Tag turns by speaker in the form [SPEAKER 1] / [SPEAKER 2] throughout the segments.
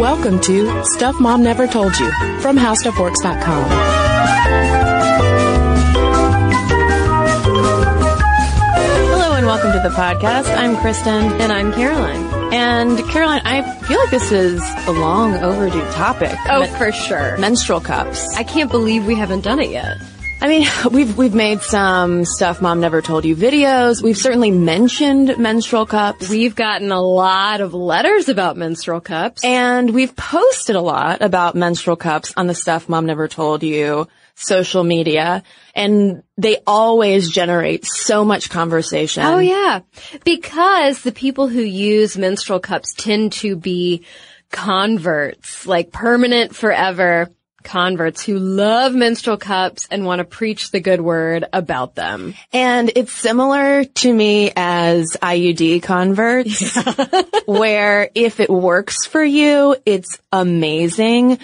[SPEAKER 1] Welcome to Stuff Mom Never Told You from HowStuffWorks.com. Hello and welcome to the podcast. I'm Kristen.
[SPEAKER 2] And I'm Caroline.
[SPEAKER 1] And Caroline, I feel like this is a long overdue topic.
[SPEAKER 2] Oh,
[SPEAKER 1] Men-
[SPEAKER 2] for sure.
[SPEAKER 1] menstrual cups.
[SPEAKER 2] I can't believe we haven't done it yet.
[SPEAKER 1] I mean, we've we've made some stuff mom never told you videos. We've certainly mentioned menstrual cups.
[SPEAKER 2] We've gotten a lot of letters about menstrual cups.
[SPEAKER 1] And we've posted a lot about menstrual cups on the stuff mom never told you social media. And they always generate so much conversation.
[SPEAKER 2] Oh yeah. Because the people who use menstrual cups tend to be converts, like permanent forever converts who love menstrual cups and want to preach the good word about them.
[SPEAKER 1] And it's similar to me as IUD converts, where if it works for you, it's amazing.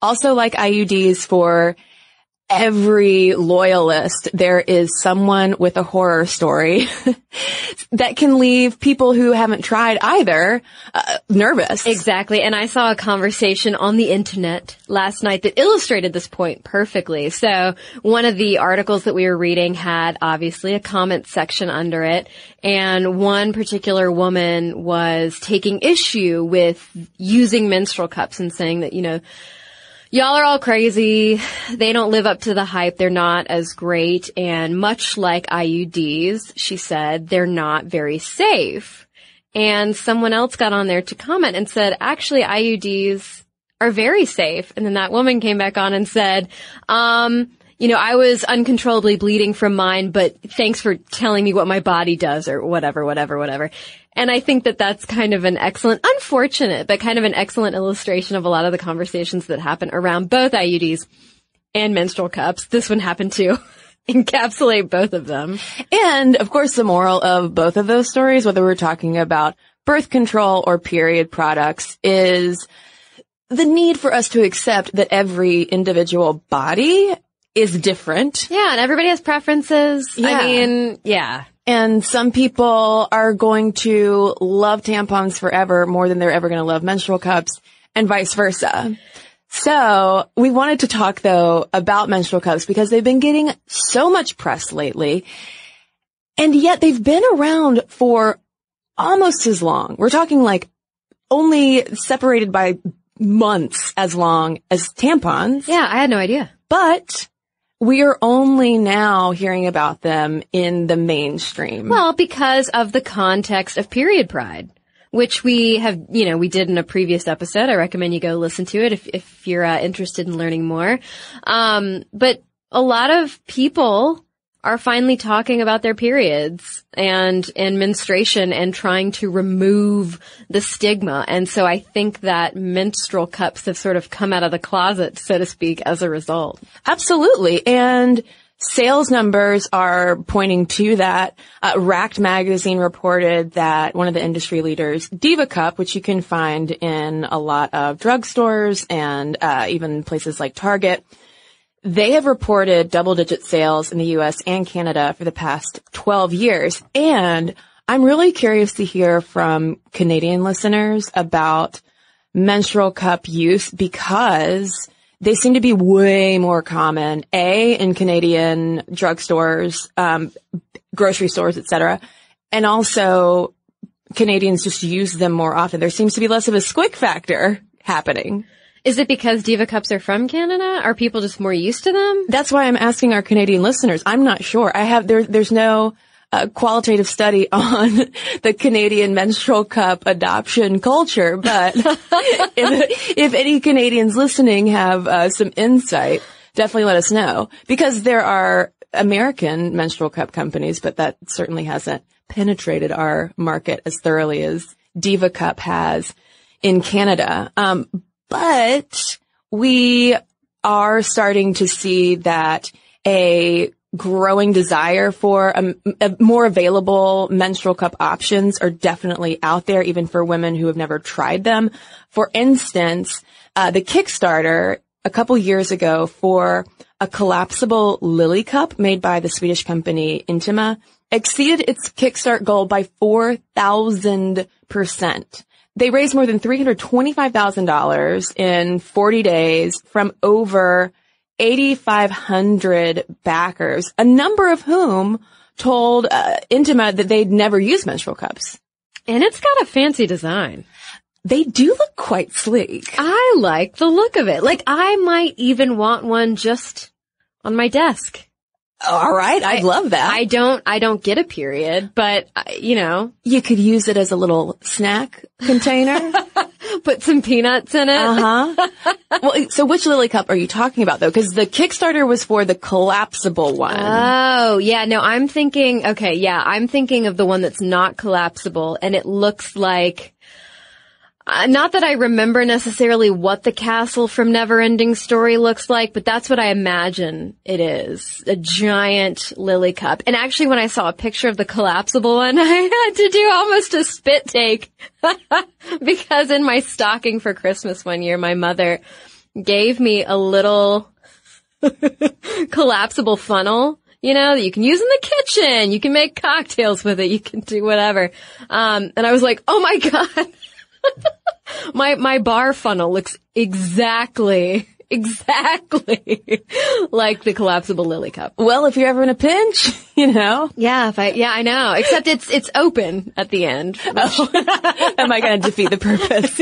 [SPEAKER 1] Also like IUDs for every loyalist, there is someone with a horror story that can leave people who haven't tried either uh, nervous.
[SPEAKER 2] Exactly. And I saw a conversation on the internet last night that illustrated this point perfectly. So one of the articles that we were reading had obviously a comment section under it. And one particular woman was taking issue with using menstrual cups and saying that, you know, Y'all are all crazy. They don't live up to the hype. They're not as great. And much like IUDs, she said, they're not very safe. And someone else got on there to comment and said, actually, IUDs are very safe. And then that woman came back on and said, um, you know, I was uncontrollably bleeding from mine, but thanks for telling me what my body does or whatever, whatever, whatever. And I think that that's kind of an excellent, unfortunate, but kind of an excellent illustration of a lot of the conversations that happen around both IUDs and menstrual cups. This one happened to encapsulate both of them.
[SPEAKER 1] And of course, the moral of both of those stories, whether we're talking about birth control or period products, is the need for us to accept that every individual body is different.
[SPEAKER 2] Yeah, and everybody has preferences.
[SPEAKER 1] Yeah.
[SPEAKER 2] I mean, yeah.
[SPEAKER 1] And some people are going to love tampons forever more than they're ever going to love menstrual cups and vice versa. So we wanted to talk though about menstrual cups because they've been getting so much press lately. And yet they've been around for almost as long. We're talking like only separated by months as long as tampons.
[SPEAKER 2] Yeah, I had no idea.
[SPEAKER 1] But we are only now hearing about them in the mainstream.
[SPEAKER 2] Well, because of the context of period pride, which we have, you know, we did in a previous episode. I recommend you go listen to it if, if you're uh, interested in learning more. Um, but a lot of people are finally talking about their periods and, and menstruation and trying to remove the stigma. And so I think that menstrual cups have sort of come out of the closet, so to speak, as a result.
[SPEAKER 1] Absolutely. And sales numbers are pointing to that. Uh, Racked magazine reported that one of the industry leaders, Diva Cup, which you can find in a lot of drugstores and uh, even places like Target, they have reported double digit sales in the US and Canada for the past 12 years. And I'm really curious to hear from Canadian listeners about menstrual cup use because they seem to be way more common, A, in Canadian drugstores, um, grocery stores, etc. And also Canadians just use them more often. There seems to be less of a squick factor happening.
[SPEAKER 2] Is it because Diva Cups are from Canada? Are people just more used to them?
[SPEAKER 1] That's why I'm asking our Canadian listeners. I'm not sure. I have there. There's no uh, qualitative study on the Canadian menstrual cup adoption culture, but if, if any Canadians listening have uh, some insight, definitely let us know because there are American menstrual cup companies, but that certainly hasn't penetrated our market as thoroughly as Diva Cup has in Canada. Um, but we are starting to see that a growing desire for a, a, more available menstrual cup options are definitely out there, even for women who have never tried them. For instance, uh, the Kickstarter a couple years ago for a collapsible lily cup made by the Swedish company Intimina exceeded its Kickstart goal by 4,000%. They raised more than $325,000 in 40 days from over 8,500 backers, a number of whom told uh, Intimina that they'd never used menstrual cups.
[SPEAKER 2] And it's got a fancy design.
[SPEAKER 1] They do look quite sleek.
[SPEAKER 2] I like the look of it. Like I might even want one just on my desk.
[SPEAKER 1] All right, I, love that.
[SPEAKER 2] I don't, I don't get a period, but uh, you know,
[SPEAKER 1] you could use it as a little snack container.
[SPEAKER 2] put some peanuts in it.
[SPEAKER 1] Uh huh. well, so which lily cup are you talking about though? Because the Kickstarter was for the collapsible one.
[SPEAKER 2] Oh, yeah. No, I'm thinking. Okay, yeah, I'm thinking of the one that's not collapsible, and it looks like uh, not that I remember necessarily what the castle from Neverending Story looks like, but that's what I imagine it is. A giant lily cup. And actually when I saw a picture of the collapsible one, I had to do almost a spit take. because in my stocking for Christmas one year, my mother gave me a little collapsible funnel you know, that you can use in the kitchen. You can make cocktails with it. You can do whatever. Um, and I was like, oh my God. My my bar funnel looks exactly exactly like the collapsible lily cup.
[SPEAKER 1] Well, if you're ever in a pinch, you know.
[SPEAKER 2] Yeah, if I yeah, I know. Except it's it's open at the end.
[SPEAKER 1] Oh. Am I going to defeat the purpose?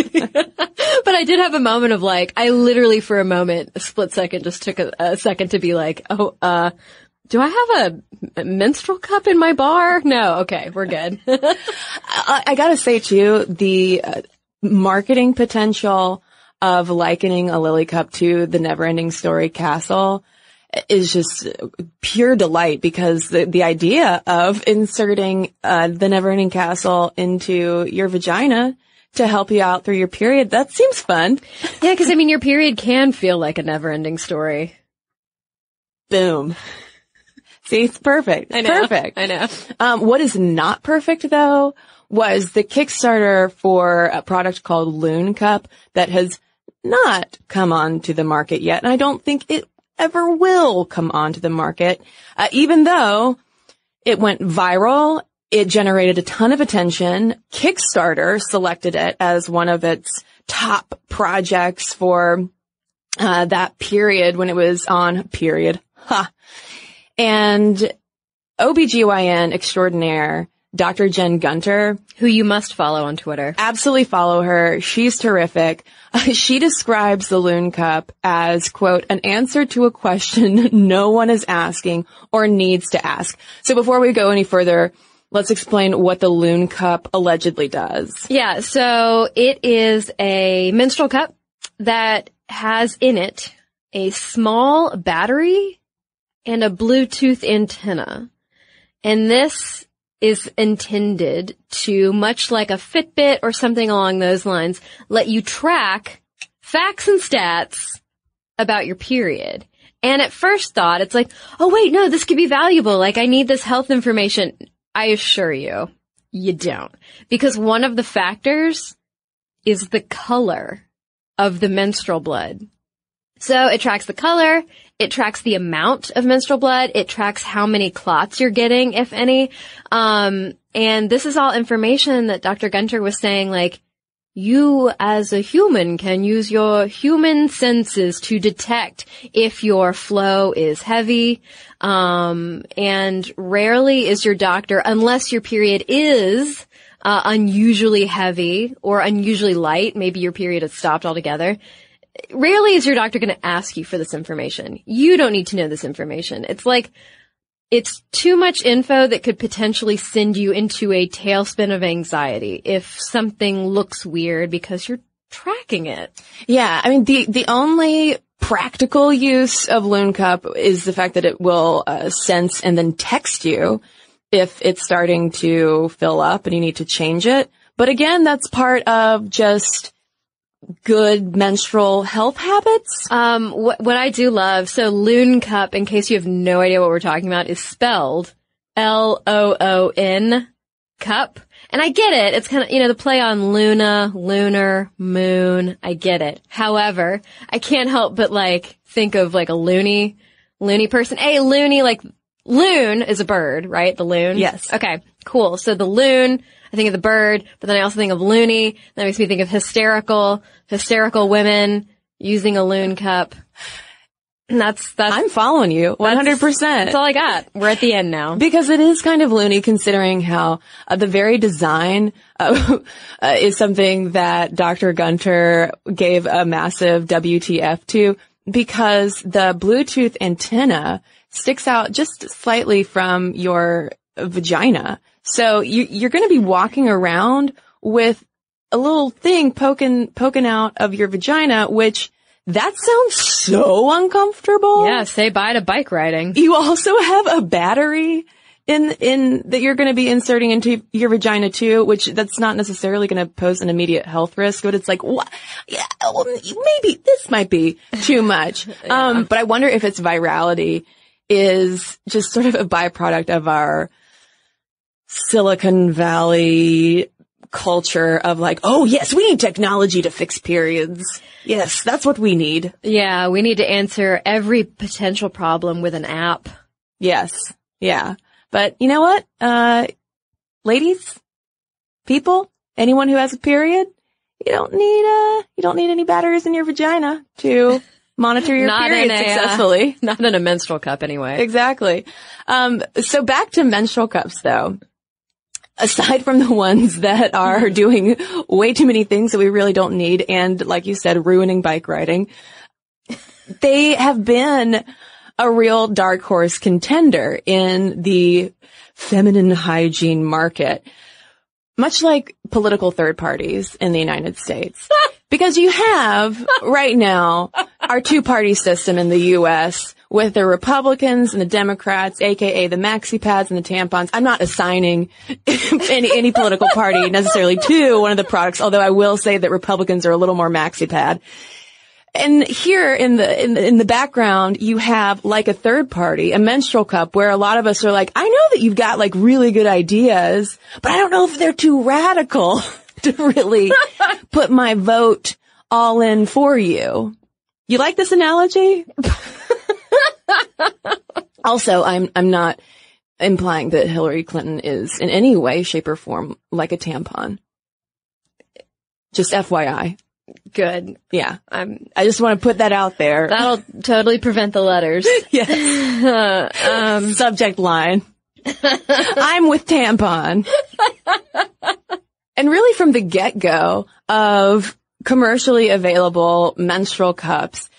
[SPEAKER 2] but I did have a moment of like, I literally for a moment, a split second, just took a, a second to be like, oh, uh, do I have a, a menstrual cup in my bar? No. Okay, we're good.
[SPEAKER 1] I, I, gotta say too, the uh, marketing potential of likening a lily cup to the never-ending story castle is just pure delight because the, the idea of inserting uh, the never-ending castle into your vagina to help you out through your period, that seems fun.
[SPEAKER 2] Yeah, because I mean, your period can feel like a never-ending story.
[SPEAKER 1] Boom. See, it's perfect.
[SPEAKER 2] I know.
[SPEAKER 1] Perfect.
[SPEAKER 2] I know.
[SPEAKER 1] Um, what is not perfect though was the Kickstarter for a product called Loon Cup that has not come onto the market yet. And I don't think it ever will come onto the market, uh, even though it went viral. It generated a ton of attention. Kickstarter selected it as one of its top projects for uh, that period when it was on period. Ha. And OBGYN extraordinaire, Dr. Jen Gunter.
[SPEAKER 2] Who you must follow on Twitter.
[SPEAKER 1] Absolutely follow her. She's terrific. she describes the Loon Cup as, quote, an answer to a question no one is asking or needs to ask. So before we go any further, let's explain what the Loon Cup allegedly does.
[SPEAKER 2] Yeah, so it is a menstrual cup that has in it a small battery and a Bluetooth antenna. And this is intended to, much like a Fitbit or something along those lines, let you track facts and stats about your period. And at first thought, it's like, oh wait, no, this could be valuable. Like I need this health information. I assure you, you don't. Because one of the factors is the color of the menstrual blood. So it tracks the color, it tracks the amount of menstrual blood, it tracks how many clots you're getting, if any. Um, and this is all information that Dr. Gunter was saying, like, you as a human can use your human senses to detect if your flow is heavy. Um, and rarely is your doctor, unless your period is uh, unusually heavy or unusually light, maybe your period has stopped altogether. Rarely is your doctor going to ask you for this information. You don't need to know this information. It's like it's too much info that could potentially send you into a tailspin of anxiety if something looks weird because you're tracking it.
[SPEAKER 1] Yeah, I mean the the only practical use of Loon Cup is the fact that it will uh, sense and then text you if it's starting to fill up and you need to change it. But again, that's part of just good menstrual health habits?
[SPEAKER 2] Um, what, what I do love, so Loon Cup, in case you have no idea what we're talking about, is spelled L-O-O-N cup. And I get it. It's kind of, you know, the play on Luna, lunar, moon. I get it. However, I can't help but like think of like a loony, loony person. Hey, loony, like loon is a bird, right? The loon?
[SPEAKER 1] Yes.
[SPEAKER 2] Okay, cool. So the loon, I think of the bird, but then I also think of loony. That makes me think of hysterical, hysterical women using a loon cup. And that's, that's,
[SPEAKER 1] I'm following you 100%.
[SPEAKER 2] that's all I got. We're at the end now.
[SPEAKER 1] Because it is kind of loony considering how uh, the very design uh, uh, is something that Dr. Gunter gave a massive WTF to because the Bluetooth antenna sticks out just slightly from your vagina. So you, you're going to be walking around with a little thing poking, poking out of your vagina, which that sounds so uncomfortable.
[SPEAKER 2] Yeah, say bye to bike riding.
[SPEAKER 1] You also have a battery in, in, that you're going to be inserting into your vagina too, which that's not necessarily going to pose an immediate health risk, but it's like, what? Yeah, well, maybe this might be too much. yeah. Um, but I wonder if its virality is just sort of a byproduct of our Silicon Valley culture of like, oh yes, we need technology to fix periods. Yes, that's what we need.
[SPEAKER 2] Yeah, we need to answer every potential problem with an app.
[SPEAKER 1] Yes. Yeah. But you know what? Uh, ladies, people, anyone who has a period, you don't need, uh, you don't need any batteries in your vagina to monitor your period
[SPEAKER 2] a, uh,
[SPEAKER 1] successfully.
[SPEAKER 2] Not in a menstrual cup anyway.
[SPEAKER 1] Exactly. Um, so back to menstrual cups though. Aside from the ones that are mm-hmm. doing way too many things that we really don't need and like you said, ruining bike riding, they have been a real dark horse contender in the feminine hygiene market. Much like political third parties in the United States. Because you have right now our two party system in the U.S. with the Republicans and the Democrats, aka the maxi pads and the tampons. I'm not assigning any, any political party necessarily to one of the products, although I will say that Republicans are a little more maxi pad. And here in the, in the in the background, you have like a third party, a menstrual cup, where a lot of us are like, I know that you've got like really good ideas, but I don't know if they're too radical to really put my vote all in for you. You like this analogy? also, I'm I'm not implying that Hillary Clinton is in any way, shape, or form like a tampon. Just FYI.
[SPEAKER 2] Good.
[SPEAKER 1] Yeah.
[SPEAKER 2] I'm,
[SPEAKER 1] I just want to put that out there.
[SPEAKER 2] that'll totally prevent the letters.
[SPEAKER 1] yes.
[SPEAKER 2] um,
[SPEAKER 1] Subject line. I'm with tampon. and really from the get-go of commercially available menstrual cups,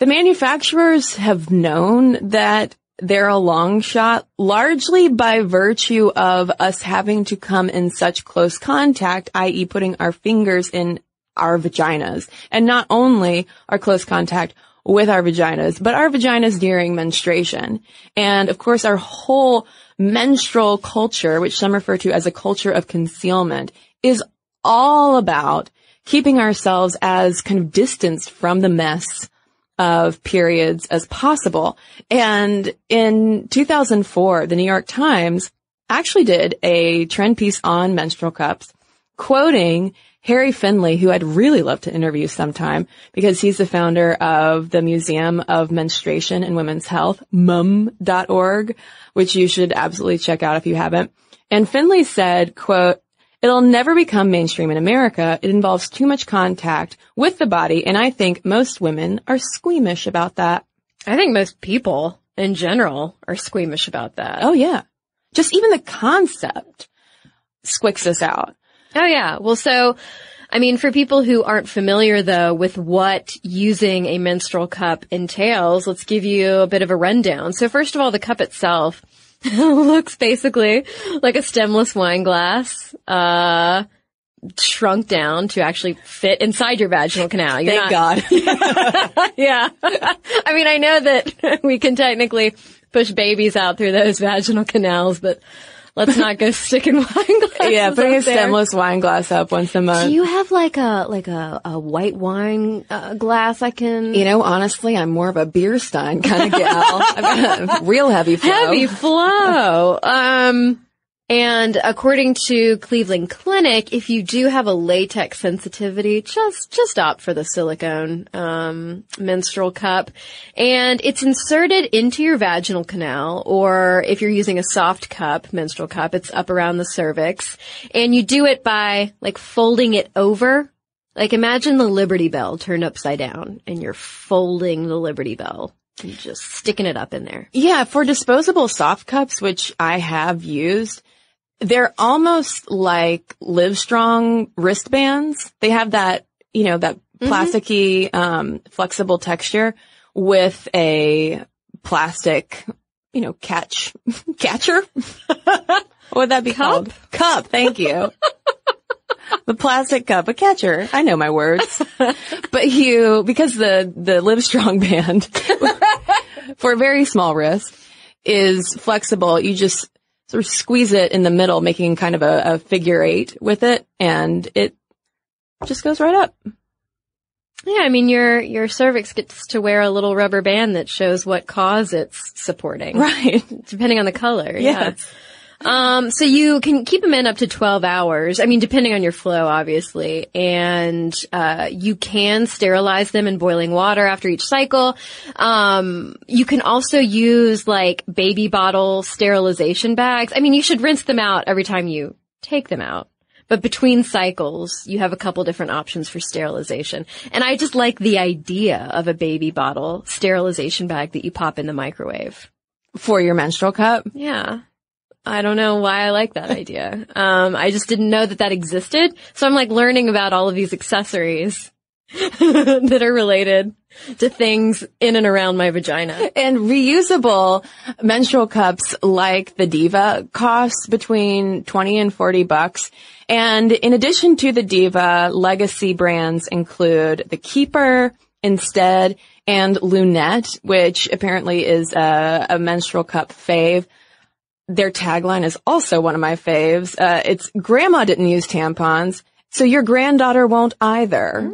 [SPEAKER 1] the manufacturers have known that they're a long shot largely by virtue of us having to come in such close contact, i.e. putting our fingers in our vaginas and not only our close contact with our vaginas, but our vaginas during menstruation. And of course, our whole menstrual culture, which some refer to as a culture of concealment, is all about keeping ourselves as kind of distanced from the mess of periods as possible. And in 2004, the New York Times actually did a trend piece on menstrual cups, quoting Harry Finley, who I'd really love to interview sometime because he's the founder of the Museum of Menstruation and Women's Health, mum.org, which you should absolutely check out if you haven't. And Finley said, quote, It'll never become mainstream in America. It involves too much contact with the body, and I think most women are squeamish about that.
[SPEAKER 2] I think most people in general are squeamish about that.
[SPEAKER 1] Oh yeah. Just even the concept squicks us out.
[SPEAKER 2] Oh yeah. Well, so, I mean, for people who aren't familiar though with what using a menstrual cup entails, let's give you a bit of a rundown. So first of all, the cup itself looks basically like a stemless wine glass, uh, shrunk down to actually fit inside your vaginal canal. You're
[SPEAKER 1] Thank
[SPEAKER 2] not-
[SPEAKER 1] God.
[SPEAKER 2] yeah. I mean, I know that we can technically push babies out through those vaginal canals, but let's not go sticking wine glasses.
[SPEAKER 1] yeah, putting a
[SPEAKER 2] there.
[SPEAKER 1] stemless wine glass up once a month.
[SPEAKER 2] Do you have like a like a, a white wine uh, glass I can
[SPEAKER 1] You know, honestly, I'm more of a beer stein kind of gal. I've got a real heavy flow.
[SPEAKER 2] heavy flow? um, and according to Cleveland Clinic, if you do have a latex sensitivity, just just opt for the silicone um, menstrual cup, and it's inserted into your vaginal canal. Or if you're using a soft cup, menstrual cup, it's up around the cervix, and you do it by like folding it over. Like imagine the Liberty Bell turned upside down, and you're folding the Liberty Bell. And just sticking it up in there.
[SPEAKER 1] Yeah, for disposable soft cups, which I have used, they're almost like Livestrong wristbands. They have that, you know, that plasticky, um, flexible texture with a plastic, you know, catch, catcher. what would that be called? Cup. Cup, thank you. the plastic cup, a catcher. I know my words. but you, because the, the Livestrong band for a very small wrist is flexible. You just sort of squeeze it in the middle, making kind of a, a figure eight with it, and it just goes right up.
[SPEAKER 2] Yeah, I mean your your cervix gets to wear a little rubber band that shows what cause it's supporting,
[SPEAKER 1] Right.
[SPEAKER 2] depending on the color. Yeah. Um, so you can keep them in up to 12 hours. I mean, depending on your flow, obviously. And, uh, you can sterilize them in boiling water after each cycle. Um, you can also use like baby bottle sterilization bags. I mean, you should rinse them out every time you take them out. But between cycles, you have a couple different options for sterilization. And I just like the idea of a baby bottle sterilization bag that you pop in the microwave.
[SPEAKER 1] For your menstrual cup.
[SPEAKER 2] Yeah. I don't know why I like that idea. Um, I just didn't know that that existed. So I'm like learning about all of these accessories that are related to things in and around my vagina.
[SPEAKER 1] And reusable menstrual cups like the Diva cost between 20 and 40 bucks. And in addition to the Diva, legacy brands include the Keeper, Instead, and Lunette, which apparently is a, a menstrual cup fave. Their tagline is also one of my faves. Uh, it's grandma didn't use tampons, so your granddaughter won't either.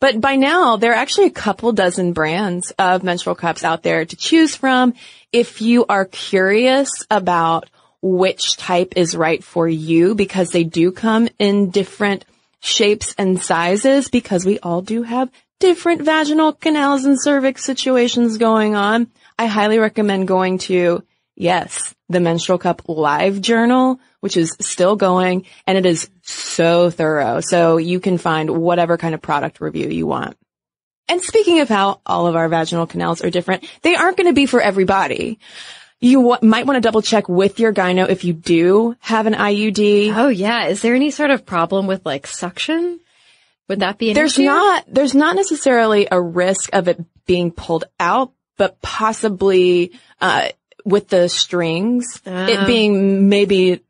[SPEAKER 1] But by now, there are actually a couple dozen brands of menstrual cups out there to choose from. If you are curious about which type is right for you, because they do come in different shapes and sizes, because we all do have different vaginal canals and cervix situations going on. I highly recommend going to, yes, the menstrual cup live journal, which is still going and it is so thorough. So you can find whatever kind of product review you want. And speaking of how all of our vaginal canals are different, they aren't going to be for everybody. You w- might want to double check with your gyno if you do have an IUD.
[SPEAKER 2] Oh yeah. Is there any sort of problem with like suction? Would that be an
[SPEAKER 1] there's
[SPEAKER 2] issue?
[SPEAKER 1] not there's not necessarily a risk of it being pulled out, but possibly uh, with the strings, it being maybe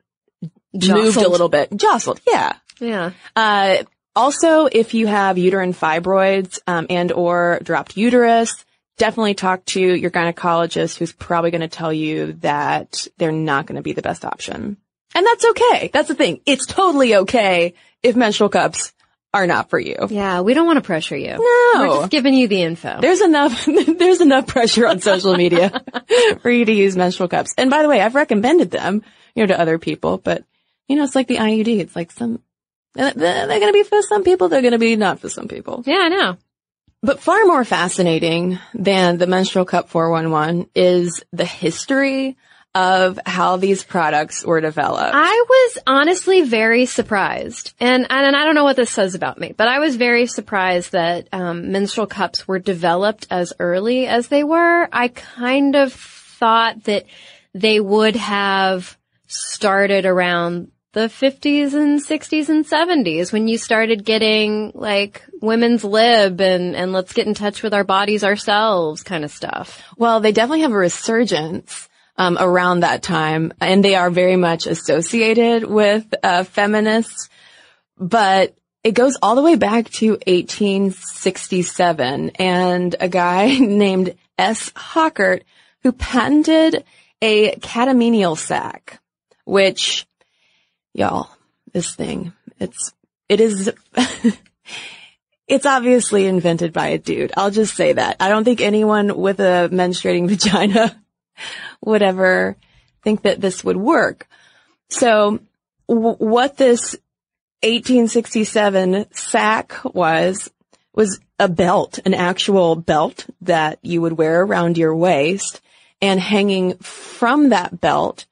[SPEAKER 1] moved a little bit, jostled. Yeah.
[SPEAKER 2] Yeah.
[SPEAKER 1] Uh, also, if you have uterine fibroids um, and or dropped uterus, definitely talk to your gynecologist who's probably going to tell you that they're not going to be the best option. And that's okay. That's the thing. It's totally okay if menstrual cups are not for you.
[SPEAKER 2] Yeah, we don't want to pressure you.
[SPEAKER 1] No.
[SPEAKER 2] We're just giving you the info.
[SPEAKER 1] There's enough, there's enough pressure on social media for you to use menstrual cups. And by the way, I've recommended them, you know, to other people, but you know, it's like the IUD. It's like some, uh, they're going to be for some people. They're going to be not for some people.
[SPEAKER 2] yeah, I know.
[SPEAKER 1] But far more fascinating than the menstrual cup 411 is the history of how these products were developed.
[SPEAKER 2] I was honestly very surprised, and and I don't know what this says about me, but I was very surprised that um, menstrual cups were developed as early as they were. I kind of thought that they would have started around the 50s and 60s and 70s when you started getting like women's lib and and let's get in touch with our bodies ourselves kind of stuff.
[SPEAKER 1] Well, they definitely have a resurgence um, around that time, and they are very much associated with uh, feminists. But it goes all the way back to 1867, and a guy named S. Hockert who patented a catamenial sack, which, y'all, this thing, it's it is. It's obviously invented by a dude. I'll just say that. I don't think anyone with a menstruating vagina would ever think that this would work. So w- what this 1867 sack was, was a belt, an actual belt that you would wear around your waist and hanging from that belt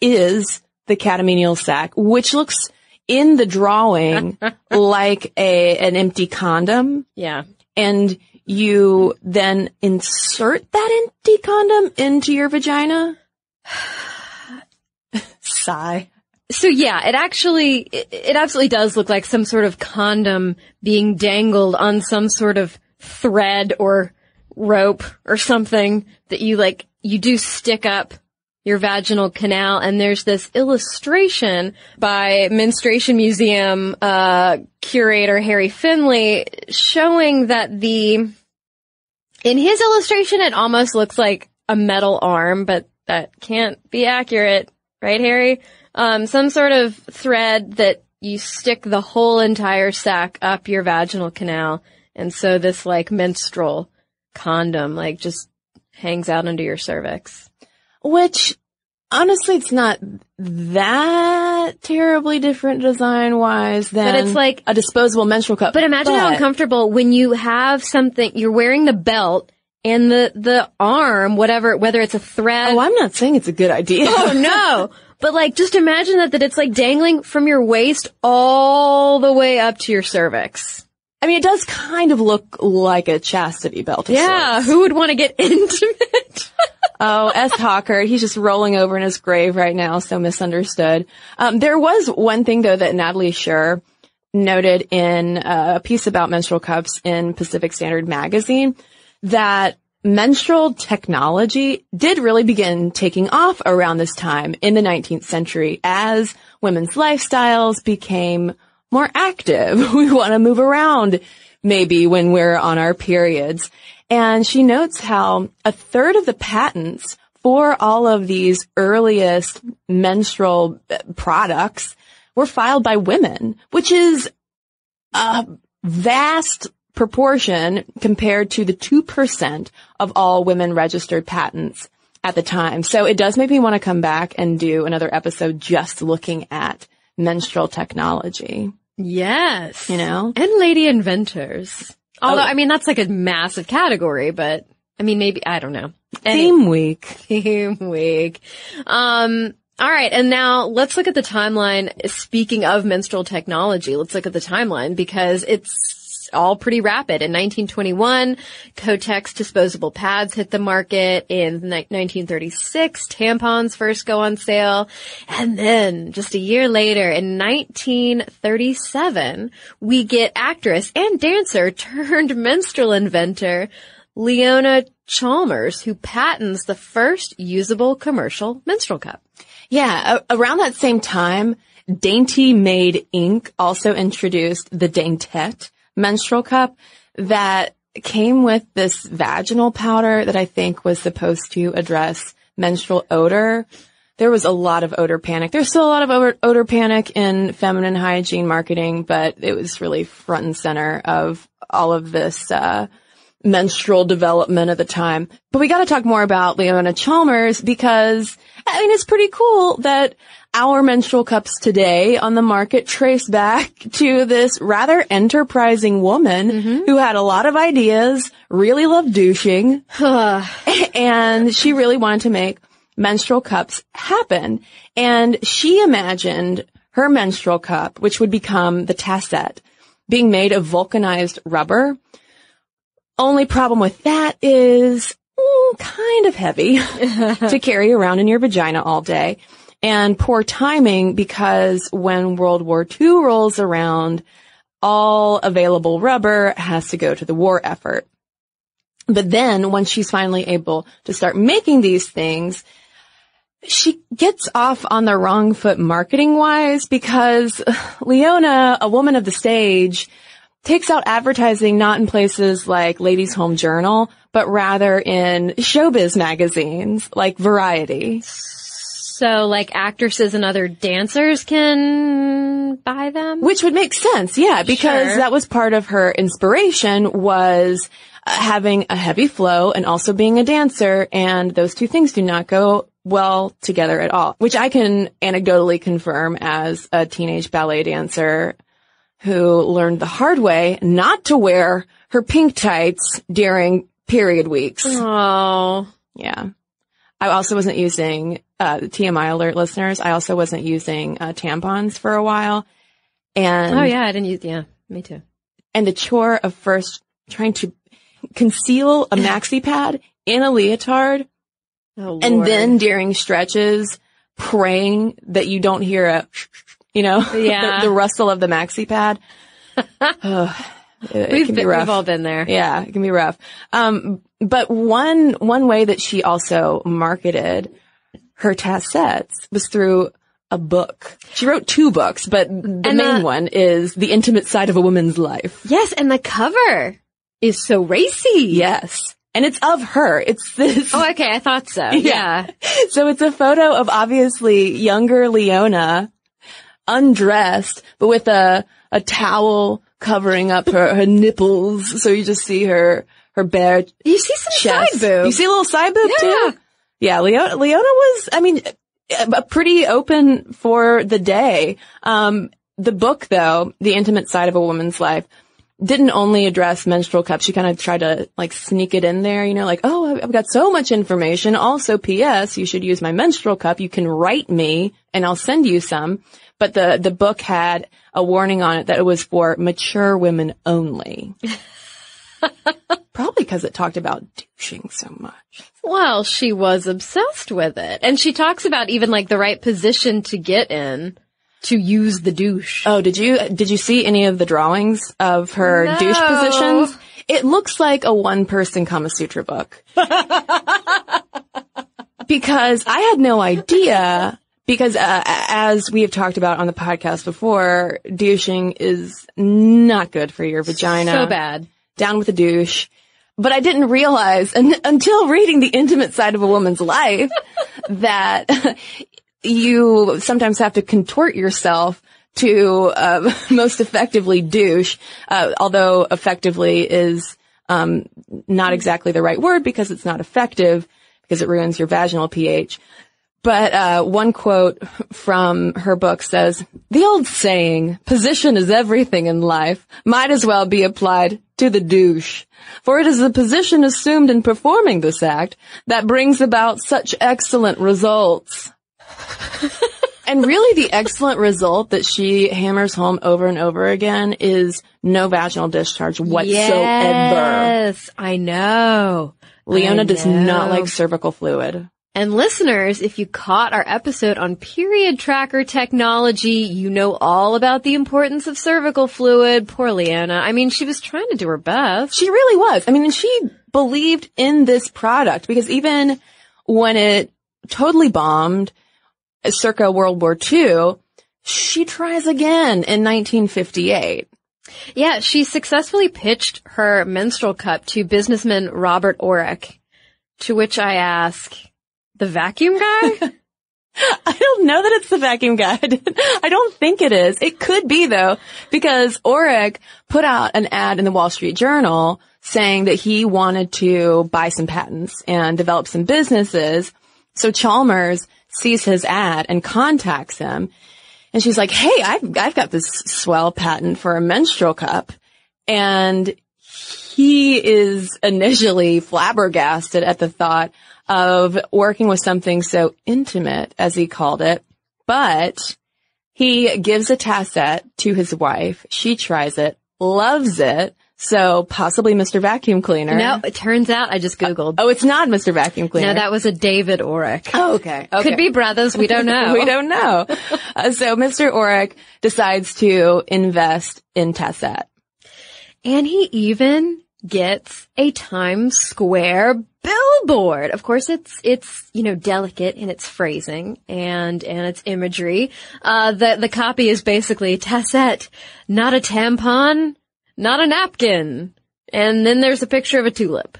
[SPEAKER 1] is the catamenial sac, which looks in the drawing like a, an empty condom
[SPEAKER 2] Yeah.
[SPEAKER 1] and you then insert that empty condom into your vagina? Sigh.
[SPEAKER 2] So yeah, it actually, it, it absolutely does look like some sort of condom being dangled on some sort of thread or rope or something that you like, you do stick up your vaginal canal and there's this illustration by Menstruation Museum, uh, curator Harry Finley showing that the, in his illustration it almost looks like a metal arm, but that can't be accurate, right Harry? Um, some sort of thread that you stick the whole entire sack up your vaginal canal. And so this like menstrual condom like just hangs out under your cervix.
[SPEAKER 1] Which, honestly, it's not that terribly different design wise than
[SPEAKER 2] But it's like-
[SPEAKER 1] a disposable menstrual cup.
[SPEAKER 2] But imagine how uncomfortable when you have something, you're wearing the belt and the, the arm, whatever, whether it's a thread.
[SPEAKER 1] Oh, I'm not saying it's a good idea.
[SPEAKER 2] Oh no! But like, just imagine that, that it's like dangling from your waist all the way up to your cervix.
[SPEAKER 1] I mean, it does kind of look like a chastity belt.
[SPEAKER 2] Yeah,
[SPEAKER 1] sorts.
[SPEAKER 2] who would want to get intimate?
[SPEAKER 1] Oh, S. Hockert, he's just rolling over in his grave right now, so misunderstood. Um, there was one thing though that Natalie Scher noted in uh, a piece about menstrual cups in Pacific Standard magazine that menstrual technology did really begin taking off around this time in the 19th century as women's lifestyles became more active. We want to move around maybe when we're on our periods. And she notes how a third of the patents for all of these earliest menstrual products were filed by women, which is a vast proportion compared to the 2% of all women registered patents at the time. So it does make me want to come back and do another episode just looking at menstrual technology,
[SPEAKER 2] yes.
[SPEAKER 1] you know?
[SPEAKER 2] And lady inventors. Although, I mean, that's like a massive category, but I mean, maybe, I don't know. Any-
[SPEAKER 1] Theme week.
[SPEAKER 2] Theme week. Um, all right. And now let's look at the timeline. Speaking of menstrual technology, let's look at the timeline because it's all pretty rapid. In 1921, Kotex disposable pads hit the market. In ni- 1936, tampons first go on sale. And then just a year later, in 1937, we get actress and dancer turned menstrual inventor Leona Chalmers, who patents the first usable commercial menstrual cup.
[SPEAKER 1] Yeah, around that same time, Dainty Maid Inc. also introduced the Daintette menstrual cup that came with this vaginal powder that I think was supposed to address menstrual odor. There was a lot of odor panic. There's still a lot of odor, panic in feminine hygiene marketing, but it was really front and center of all of this, uh, menstrual development at the time. But we got to talk more about Leona Chalmers because I mean, it's pretty cool that our menstrual cups today on the market trace back to this rather enterprising woman
[SPEAKER 2] Mm-hmm.
[SPEAKER 1] who had a lot of ideas, really loved douching, and she really wanted to make menstrual cups happen. And she imagined her menstrual cup, which would become the Tassette, being made of vulcanized rubber. Only problem with that is mm, kind of heavy to carry around in your vagina all day and poor timing because when World War II rolls around, all available rubber has to go to the war effort. But then when she's finally able to start making these things, she gets off on the wrong foot marketing wise because Leona, a woman of the stage, takes out advertising not in places like Ladies Home Journal, but rather in showbiz magazines like Variety.
[SPEAKER 2] So like actresses and other dancers can buy them?
[SPEAKER 1] Which would make sense, yeah, because
[SPEAKER 2] Sure.
[SPEAKER 1] that was part of her inspiration was uh, having a heavy flow and also being a dancer, and those two things do not go well together at all, which I can anecdotally confirm as a teenage ballet dancer who learned the hard way not to wear her pink tights during period weeks.
[SPEAKER 2] Oh.
[SPEAKER 1] Yeah. I also wasn't using, uh, TMI alert listeners. I also wasn't using uh, tampons for a while. And
[SPEAKER 2] Oh yeah, I didn't use, yeah, me too.
[SPEAKER 1] and the chore of first trying to conceal a maxi pad in a leotard
[SPEAKER 2] Oh,
[SPEAKER 1] and then during stretches praying that you don't hear a, you know,
[SPEAKER 2] Yeah.
[SPEAKER 1] the, the rustle of the maxi pad. Ugh, it, it
[SPEAKER 2] we've,
[SPEAKER 1] can be rough.
[SPEAKER 2] we've all been there.
[SPEAKER 1] Yeah, it can be rough. Um, but one, one way that she also marketed her tassettes was through a book. She wrote two books, but the
[SPEAKER 2] And
[SPEAKER 1] main
[SPEAKER 2] the-
[SPEAKER 1] one is The Intimate Side of a Woman's Life.
[SPEAKER 2] Yes, and the cover is so racy.
[SPEAKER 1] Yes. And it's of her. It's this.
[SPEAKER 2] Oh, okay, I thought so. Yeah.
[SPEAKER 1] So it's a photo of obviously younger Leona undressed, but with a, a towel covering up her, her nipples. So you just see her, her bare
[SPEAKER 2] You see some
[SPEAKER 1] chest.
[SPEAKER 2] side boob.
[SPEAKER 1] You see a little side boob
[SPEAKER 2] Yeah.
[SPEAKER 1] too? Yeah, Leona, Leona was, I mean, pretty open for the day. Um, the book though, The Intimate Side of a Woman's Life, didn't only address menstrual cups. She kind of tried to like sneak it in there, you know, like, oh, I've got so much information. Also, P.S. You should use my menstrual cup. You can write me and I'll send you some. But the, the book had a warning on it that it was for mature women only. Probably because it talked about douching so much.
[SPEAKER 2] Well, she was obsessed with it. And she talks about even like the right position to get in to use the douche.
[SPEAKER 1] Oh, did you did you see any of the drawings of her
[SPEAKER 2] No.
[SPEAKER 1] douche positions? It looks like a one person Kama Sutra book. because I had no idea. Because uh, as we have talked about on the podcast before, douching is not good for your vagina.
[SPEAKER 2] So bad.
[SPEAKER 1] Down with the douche. But I didn't realize un- until reading the intimate side of a woman's life that you sometimes have to contort yourself to uh, most effectively douche, uh, although effectively is um, not exactly the right word because it's not effective because it ruins your vaginal pH. But uh, one quote from her book says, "The old saying, position is everything in life, might as well be applied to the douche, for it is the position assumed in performing this act that brings about such excellent results." and really the excellent result that she hammers home over and over again is no vaginal discharge whatsoever.
[SPEAKER 2] Yes, I know.
[SPEAKER 1] Leona
[SPEAKER 2] I
[SPEAKER 1] does not like cervical fluid.
[SPEAKER 2] And listeners, if you caught our episode on period tracker technology, you know all about the importance of cervical fluid. Poor Leona. I mean, she was trying to do her best.
[SPEAKER 1] She really was. I mean, and she believed in this product because even when it totally bombed circa World War II, she tries again in 1958.
[SPEAKER 2] Yeah, she successfully pitched her menstrual cup to businessman Robert Oreck, to which I ask, the vacuum guy?
[SPEAKER 1] I don't know that it's the vacuum guy. I don't think it is. It could be though, because Oreck put out an ad in the Wall Street Journal saying that he wanted to buy some patents and develop some businesses. So Chalmers sees his ad and contacts him. And she's like, Hey, I've, I've got this swell patent for a menstrual cup. And he is initially flabbergasted at the thought of working with something so intimate, as he called it. But he gives a Tassette to his wife. She tries it, loves it. So possibly Mr. Vacuum Cleaner.
[SPEAKER 2] no, it turns out I just Googled.
[SPEAKER 1] Oh, it's not Mr. Vacuum Cleaner.
[SPEAKER 2] no, that was a David Oreck.
[SPEAKER 1] Oh, okay. okay.
[SPEAKER 2] Could be brothers, we don't know.
[SPEAKER 1] we don't know. Uh, so Mr. Oreck decides to invest in Tassette.
[SPEAKER 2] And he even gets a Times Square billboard. Of course, it's, it's, you know, delicate in its phrasing and, and its imagery. Uh, the, the copy is basically Tassette, not a tampon, not a napkin. And then there's a picture of a tulip.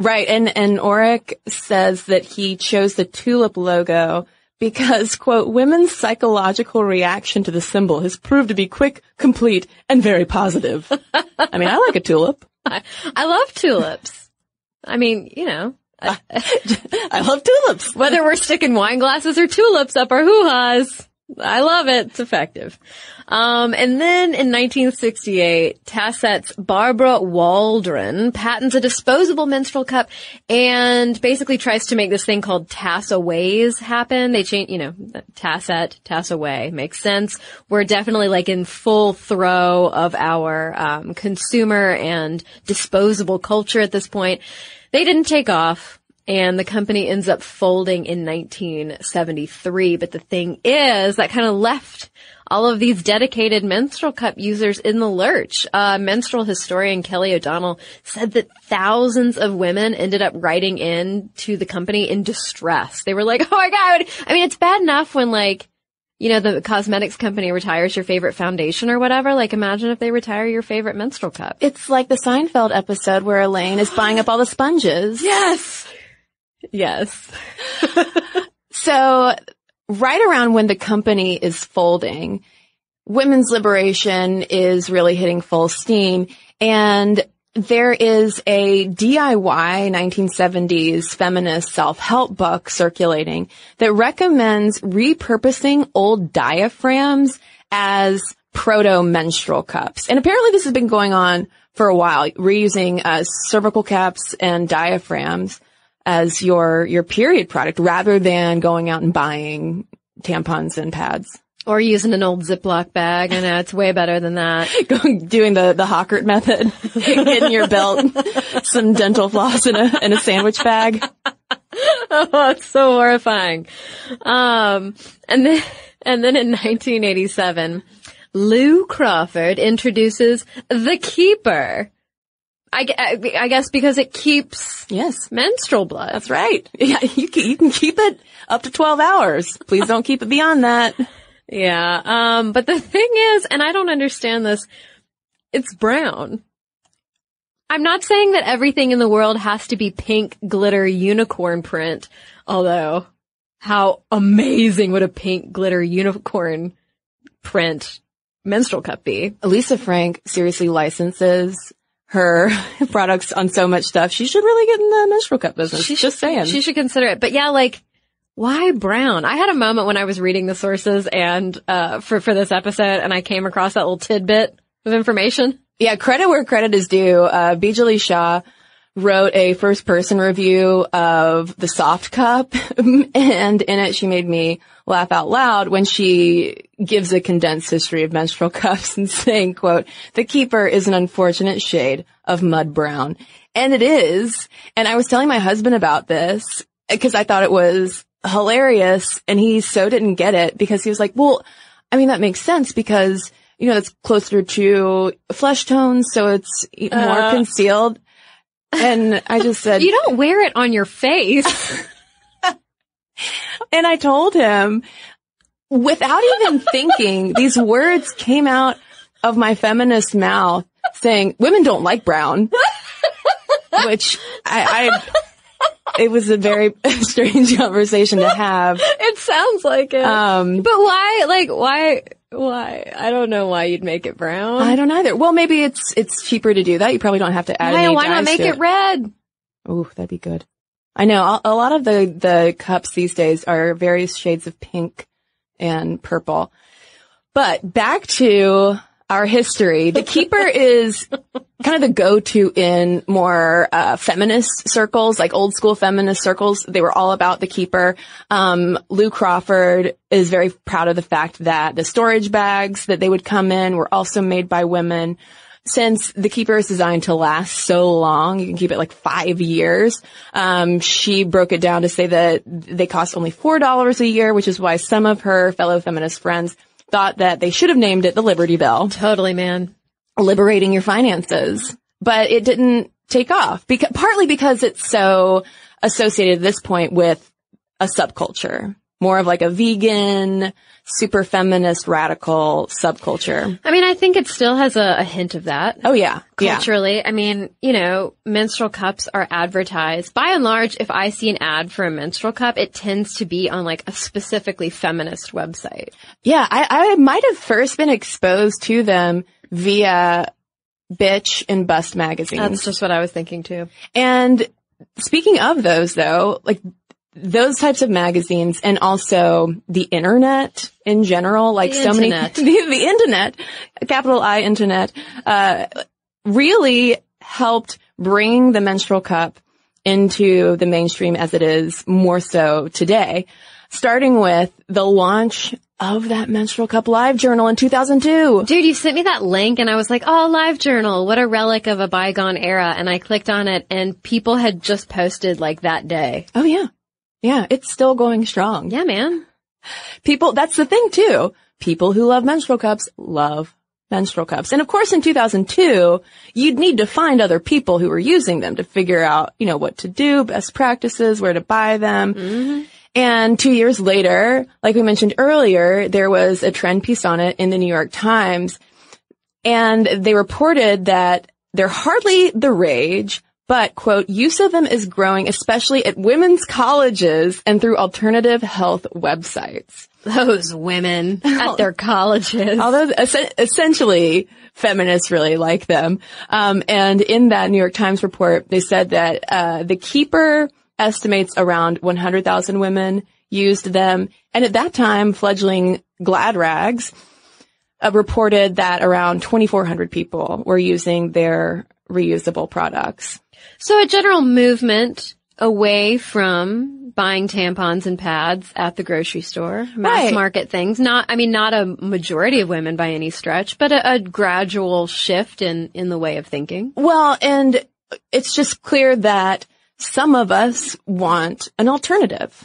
[SPEAKER 1] Right. And, and Oreck says that he chose the tulip logo because, quote, women's psychological reaction to the symbol has proved to be quick, complete, and very positive. I mean, I like a tulip.
[SPEAKER 2] I, I love tulips. I mean, you know,
[SPEAKER 1] I love tulips.
[SPEAKER 2] whether we're sticking wine glasses or tulips up our hoo-has. I love it. It's effective. Um, and then in 1968, Tassette's Barbara Waldron patents a disposable menstrual cup and basically tries to make this thing called Tassaways happen. They change, you know, Tassette, Tassaway makes sense. We're definitely like in full throw of our um, consumer and disposable culture at this point. They didn't take off and the company ends up folding in 1973. But the thing is, that kind of left all of these dedicated menstrual cup users in the lurch. Uh, menstrual historian Kelly O'Donnell said that thousands of women ended up writing in to the company in distress. They were like, oh my god, I mean, it's bad enough when like, you know, the cosmetics company retires your favorite foundation or whatever. Like imagine if they retire your favorite menstrual cup.
[SPEAKER 1] It's like the Seinfeld episode where Elaine is buying up all the sponges.
[SPEAKER 2] Yes. Yes.
[SPEAKER 1] So right around when the company is folding, women's liberation is really hitting full steam and there is a DIY 1970s feminist self-help book circulating that recommends repurposing old diaphragms as proto-menstrual cups. And apparently this has been going on for a while, reusing uh, cervical caps and diaphragms as your your period product rather than going out and buying tampons and pads.
[SPEAKER 2] Or using an old Ziploc bag. I know it's way better than that.
[SPEAKER 1] Going doing the the Hockert method, in your belt, some dental floss in a in a sandwich bag.
[SPEAKER 2] oh, it's so horrifying. Um, and then, and then in 1987, Lou Crawford introduces the Keeper. I, I guess because it keeps
[SPEAKER 1] Yes,
[SPEAKER 2] menstrual blood.
[SPEAKER 1] that's right. Yeah, you can, you can keep it up to twelve hours. Please don't keep it beyond that.
[SPEAKER 2] Yeah. Um, but the thing is, and I don't understand this, it's brown. I'm not saying that everything in the world has to be pink glitter unicorn print, although how amazing would a pink glitter unicorn print menstrual cup be?
[SPEAKER 1] Lisa Frank seriously licenses her products on so much stuff. She should really get in the menstrual cup business. She's just saying.
[SPEAKER 2] She should consider it. But yeah, like, why brown? I had a moment when I was reading the sources and, uh, for, for this episode and I came across that little tidbit of information.
[SPEAKER 1] Yeah, credit where credit is due. Uh, Bijali Shah wrote a first person review of the soft cup and in it she made me laugh out loud when she gives a condensed history of menstrual cups and saying, quote, the keeper is an unfortunate shade of mud brown. And it is. And I was telling my husband about this because I thought it was hilarious and he so didn't get it because he was like, well, I mean, that makes sense because, you know, it's closer to flesh tones. So it's more uh. concealed. And I just said,
[SPEAKER 2] You don't wear it on your face.
[SPEAKER 1] and I told him without even thinking, these words came out of my feminist mouth saying women don't like brown, which I, I, it was a very strange conversation to have.
[SPEAKER 2] It sounds like it.
[SPEAKER 1] Um,
[SPEAKER 2] but why, like, why, why? I don't know why you'd make it brown.
[SPEAKER 1] I don't either. Well, maybe it's, it's cheaper to do that. You probably don't have to add
[SPEAKER 2] Why,
[SPEAKER 1] any
[SPEAKER 2] why not make
[SPEAKER 1] to
[SPEAKER 2] it red?
[SPEAKER 1] Ooh, that'd be good. I know a, lot of the, the cups these days are various shades of pink and purple. But back to our history. The keeper is kind of the go-to in more uh, feminist circles, like old school feminist circles. They were all about the keeper. Um, Lou Crawford is very proud of the fact that the storage bags that they would come in were also made by women. Since the keeper is designed to last so long, you can keep it like five years. Um, she broke it down to say that they cost only four dollars a year, which is why some of her fellow feminist friends thought that they should have named it the Liberty Bell
[SPEAKER 2] Totally, man.
[SPEAKER 1] liberating your finances. But it didn't take off because partly because it's so associated at this point with a subculture, more of like a vegan, super feminist, radical subculture.
[SPEAKER 2] I mean, I think it still has a, a hint of that.
[SPEAKER 1] Oh yeah, yeah.
[SPEAKER 2] Culturally, I mean, you know, menstrual cups are advertised. By and large, if I see an ad for a menstrual cup, it tends to be on like a specifically feminist website.
[SPEAKER 1] Yeah, I, I might have first been exposed to them via Bitch and Bust magazines.
[SPEAKER 2] That's just what I was thinking too.
[SPEAKER 1] And speaking of those though, like those types of magazines and also the internet in general, like
[SPEAKER 2] The
[SPEAKER 1] so
[SPEAKER 2] internet.
[SPEAKER 1] many, the, the internet, capital I internet, uh, really helped bring the menstrual cup into the mainstream as it is more so today, starting with the launch of that menstrual cup live journal in 2002.
[SPEAKER 2] Dude, you sent me that link and I was like, oh, live journal. What a relic of a bygone era. And I clicked on it and people had just posted like that day.
[SPEAKER 1] Oh yeah. Yeah. It's still going strong.
[SPEAKER 2] Yeah, man.
[SPEAKER 1] People, that's the thing too. People who love menstrual cups love menstrual cups. And of course in 2002, you'd need to find other people who were using them to figure out, you know, what to do, best practices, where to buy them. Mm-hmm. And two years later, like we mentioned earlier, there was a trend piece on it in the New York Times and they reported that they're hardly the rage, but quote, use of them is growing, especially at women's colleges and through alternative health websites.
[SPEAKER 2] Those women at their colleges.
[SPEAKER 1] Although es- essentially feminists really like them. Um, and in that New York Times report, they said that, uh, the keeper estimates around 100,000 women used them. And at that time, fledgling Glad Rags, uh, reported that around 2,400 people were using their reusable products.
[SPEAKER 2] So a general movement away from buying tampons and pads at the grocery store, mass
[SPEAKER 1] Right.
[SPEAKER 2] market things. Not, I mean, not a majority of women by any stretch, but a, a gradual shift in, in the way of thinking.
[SPEAKER 1] Well, and it's just clear that some of us want an alternative.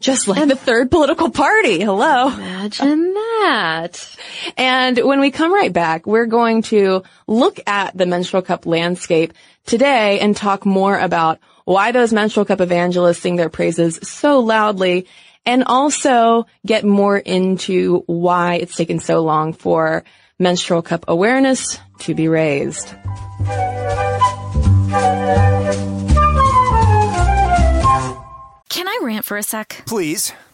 [SPEAKER 1] Just like the third political party. Hello.
[SPEAKER 2] Imagine that.
[SPEAKER 1] And when we come right back, we're going to look at the menstrual cup landscape today and talk more about why those menstrual cup evangelists sing their praises so loudly and also get more into why it's taken so long for menstrual cup awareness to be raised.
[SPEAKER 3] Can I rant for a sec?
[SPEAKER 4] Please.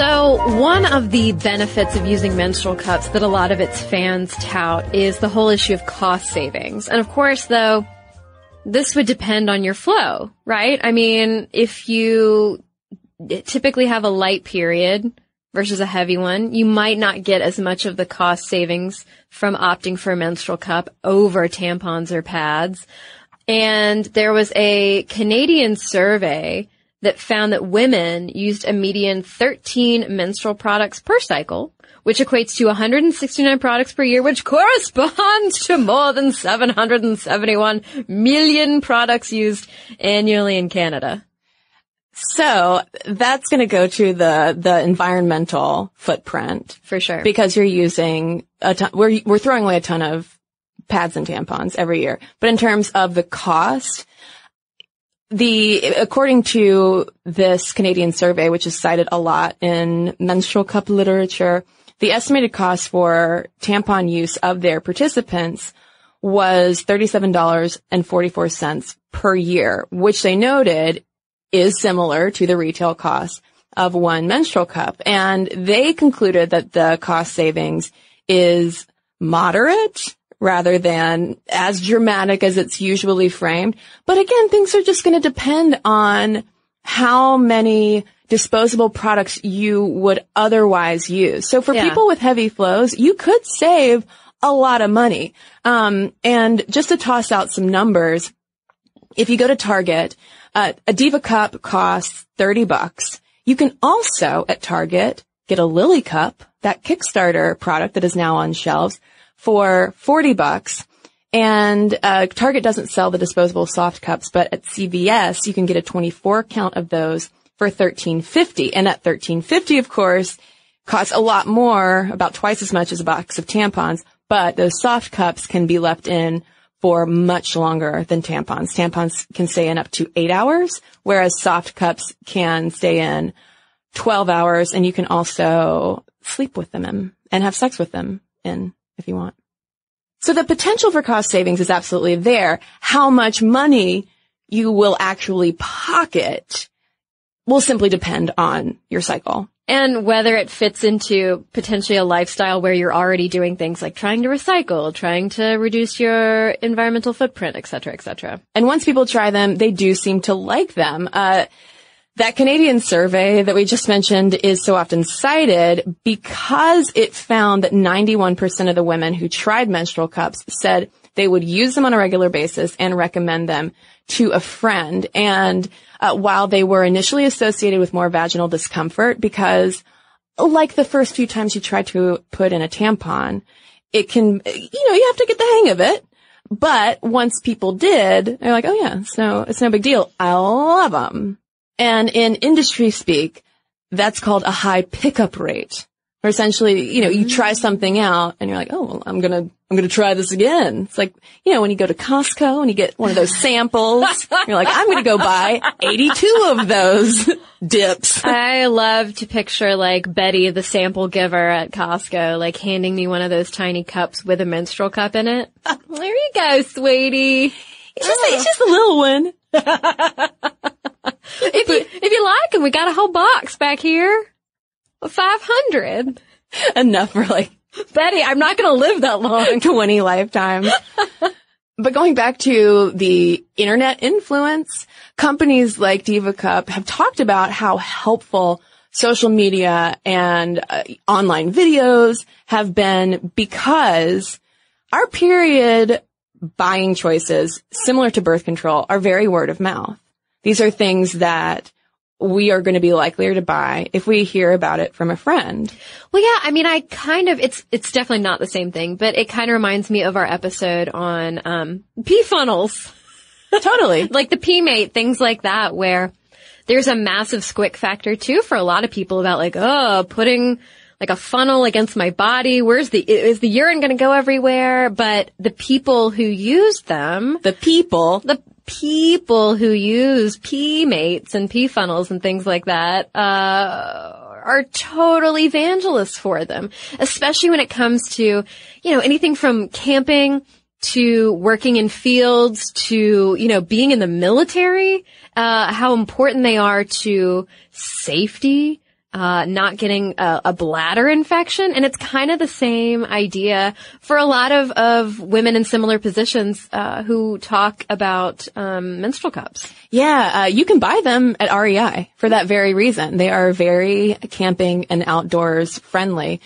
[SPEAKER 2] So, one of the benefits of using menstrual cups that a lot of its fans tout is the whole issue of cost savings. And of course, though, this would depend on your flow, right? I mean, if you typically have a light period versus a heavy one, you might not get as much of the cost savings from opting for a menstrual cup over tampons or pads. And there was a Canadian survey that found that women used a median 13 menstrual products per cycle, which equates to 169 products per year, which corresponds to more than 771 million products used annually in Canada.
[SPEAKER 1] So that's going to go to the the environmental footprint
[SPEAKER 2] for sure
[SPEAKER 1] because you're using a ton. We're we're throwing away a ton of pads and tampons every year, but in terms of the cost, the according to this Canadian survey, which is cited a lot in menstrual cup literature, the estimated cost for tampon use of their participants was $37.44 per year, which they noted is similar to the retail cost of one menstrual cup. And they concluded that the cost savings is moderate rather than as dramatic as it's usually framed. But again, things are just going to depend on how many disposable products you would otherwise use. So for
[SPEAKER 2] Yeah.
[SPEAKER 1] people with heavy flows, you could save a lot of money. Um, and just to toss out some numbers, if you go to Target, uh, a Diva cup costs 30 bucks. You can also at Target get a Lily cup, that Kickstarter product that is now on shelves for 40 bucks. And uh, Target doesn't sell the disposable soft cups, but at CVS you can get a 24 count of those for 13.50. And at 13.50, of course, costs a lot more, about twice as much as a box of tampons. But those soft cups can be left in for much longer than tampons. Tampons can stay in up to eight hours, whereas soft cups can stay in 12 hours and you can also sleep with them in, and have sex with them in if you want. So the potential for cost savings is absolutely there. How much money you will actually pocket will simply depend on your cycle.
[SPEAKER 2] And whether it fits into potentially a lifestyle where you're already doing things like trying to recycle, trying to reduce your environmental footprint, et cetera, et cetera.
[SPEAKER 1] And once people try them, they do seem to like them. Uh, that Canadian survey that we just mentioned is so often cited because it found that 91% of the women who tried menstrual cups said they would use them on a regular basis and recommend them to a friend. And uh, while they were initially associated with more vaginal discomfort because like the first few times you try to put in a tampon, it can, you know, you have to get the hang of it. But once people did, they're like, oh yeah, it's no, it's no big deal. I love them. And in industry speak, that's called a high pickup rate. Or essentially, you know, you mm. try something out and you're like, oh, well, I'm gonna, I'm gonna try this again. It's like, you know, when you go to Costco and you get one of those samples, you're like, I'm gonna go buy 82 of those dips.
[SPEAKER 2] I love to picture like Betty, the sample giver at Costco, like handing me one of those tiny cups with a menstrual cup in it. there you go, sweetie.
[SPEAKER 1] It's just, it's oh. just a little one.
[SPEAKER 2] If you, if you like them, we got a whole box back here. 500.
[SPEAKER 1] Enough for like
[SPEAKER 2] Betty, I'm not going to live that long.
[SPEAKER 1] 20 lifetimes. but going back to the internet influence, companies like Diva Cup have talked about how helpful social media and uh, online videos have been because our period buying choices, similar to birth control, are very word of mouth. These are things that we are going to be likelier to buy if we hear about it from a friend.
[SPEAKER 2] Well, yeah, I mean, I kind of, it's, it's definitely not the same thing, but it kind of reminds me of our episode on, um, pee funnels.
[SPEAKER 1] Totally.
[SPEAKER 2] like the pee mate, things like that, where there's a massive squick factor too for a lot of people about like, oh, putting like a funnel against my body. Where's the, is the urine going to go everywhere? But the people who use them,
[SPEAKER 1] the people,
[SPEAKER 2] the people who use pee mates and pee funnels and things like that, uh, are total evangelists for them, especially when it comes to, you know, anything from camping to working in fields to, you know, being in the military, uh, how important they are to safety, uh, not getting a, a, bladder infection. And it's kind of the same idea for a lot of, of women in similar positions, uh, who talk about, um, menstrual cups.
[SPEAKER 1] Yeah, uh, you can buy them at REI for that very reason. They are very camping and outdoors friendly.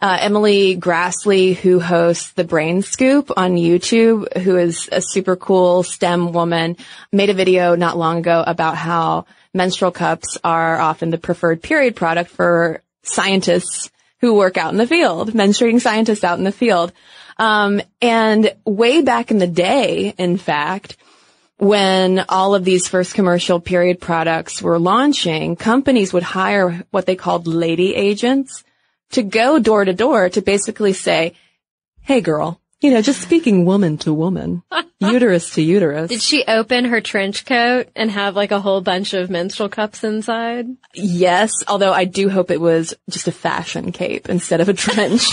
[SPEAKER 1] Uh, Emily Graslie, who hosts the Brain Scoop on YouTube, who is a super cool STEM woman, made a video not long ago about how menstrual cups are often the preferred period product for scientists who work out in the field, menstruating scientists out in the field. Um, and way back in the day, in fact, when all of these first commercial period products were launching, companies would hire what they called lady agents to go door to door to basically say, Hey girl, you know, just speaking woman to woman, uterus to uterus.
[SPEAKER 2] Did she open her trench coat and have like a whole bunch of menstrual cups inside?
[SPEAKER 1] Yes, although I do hope it was just a fashion cape instead of a trench.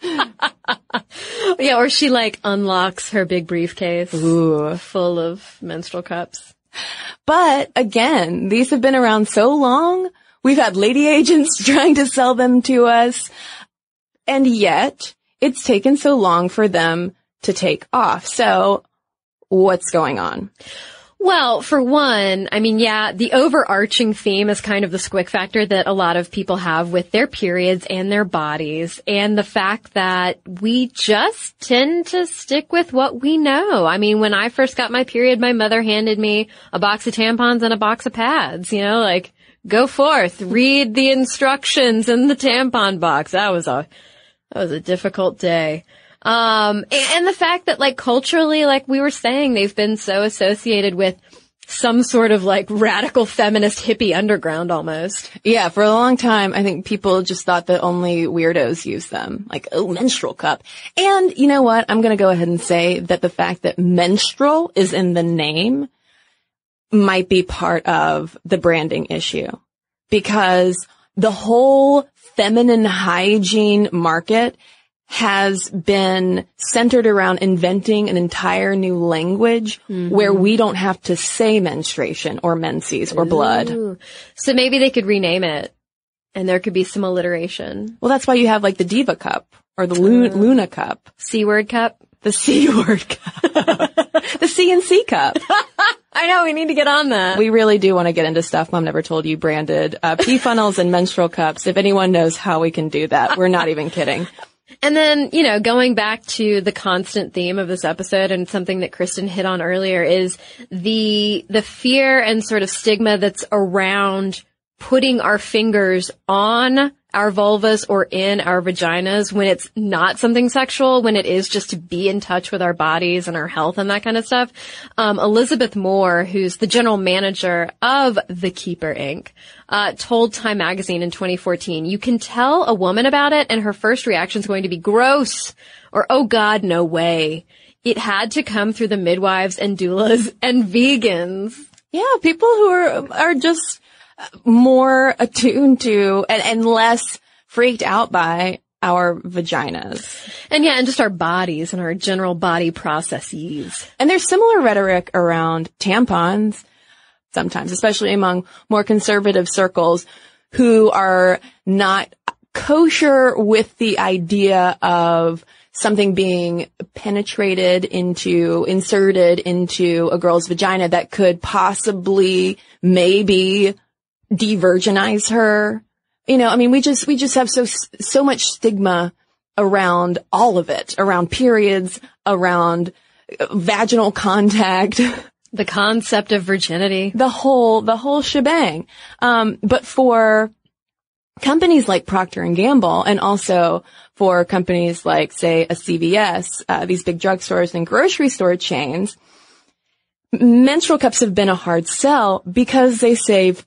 [SPEAKER 2] yeah, or she like unlocks her big briefcase
[SPEAKER 1] Ooh.
[SPEAKER 2] full of menstrual cups.
[SPEAKER 1] But again, these have been around so long. We've had lady agents trying to sell them to us. And yet it's taken so long for them to take off. So what's going on?
[SPEAKER 2] Well, for one, I mean, yeah, the overarching theme is kind of the squick factor that a lot of people have with their periods and their bodies and the fact that we just tend to stick with what we know. I mean, when I first got my period, my mother handed me a box of tampons and a box of pads, you know, like go forth, read the instructions in the tampon box. That was a that was a difficult day. Um, and the fact that like culturally, like we were saying, they've been so associated with some sort of like radical feminist hippie underground almost.
[SPEAKER 1] Yeah, for a long time, I think people just thought that only weirdos use them. Like, oh, menstrual cup. And you know what? I'm going to go ahead and say that the fact that menstrual is in the name might be part of the branding issue because the whole feminine hygiene market has been centered around inventing an entire new language mm-hmm. where we don't have to say menstruation or menses or blood.
[SPEAKER 2] So maybe they could rename it and there could be some alliteration.
[SPEAKER 1] Well, that's why you have like the Diva Cup or the Lu- uh, Luna Cup.
[SPEAKER 2] C word cup?
[SPEAKER 1] The C word cup. the C and C cup.
[SPEAKER 2] I know, we need to get on that.
[SPEAKER 1] We really do want to get into stuff Mom Never Told You branded uh, pee funnels and menstrual cups. If anyone knows how we can do that, we're not even kidding.
[SPEAKER 2] And then, you know, going back to the constant theme of this episode and something that Kristen hit on earlier is the, the fear and sort of stigma that's around putting our fingers on our vulvas or in our vaginas when it's not something sexual, when it is just to be in touch with our bodies and our health and that kind of stuff. Um, Elizabeth Moore, who's the general manager of The Keeper Inc., uh, told Time Magazine in 2014, you can tell a woman about it and her first reaction is going to be gross or, oh God, no way. It had to come through the midwives and doulas and vegans.
[SPEAKER 1] Yeah, people who are, are just more attuned to and, and less freaked out by our vaginas.
[SPEAKER 2] And yeah, and just our bodies and our general body processes.
[SPEAKER 1] And there's similar rhetoric around tampons sometimes, especially among more conservative circles who are not kosher with the idea of something being penetrated into, inserted into a girl's vagina that could possibly, maybe de-virginize her. You know, I mean, we just, we just have so, so much stigma around all of it, around periods, around vaginal contact.
[SPEAKER 2] The concept of virginity.
[SPEAKER 1] The whole, the whole shebang. Um, but for companies like Procter and Gamble and also for companies like, say, a CVS, uh, these big drugstores and grocery store chains, menstrual cups have been a hard sell because they save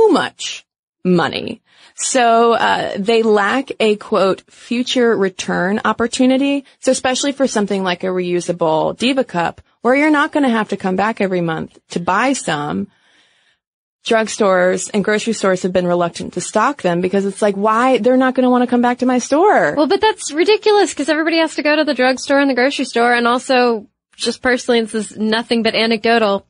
[SPEAKER 1] too much money. So uh, they lack a quote future return opportunity. So especially for something like a reusable Diva cup, where you're not going to have to come back every month to buy some. Drugstores and grocery stores have been reluctant to stock them because it's like, why? They're not going to want to come back to my store.
[SPEAKER 2] Well, but that's ridiculous because everybody has to go to the drugstore and the grocery store. And also, just personally, this is nothing but anecdotal.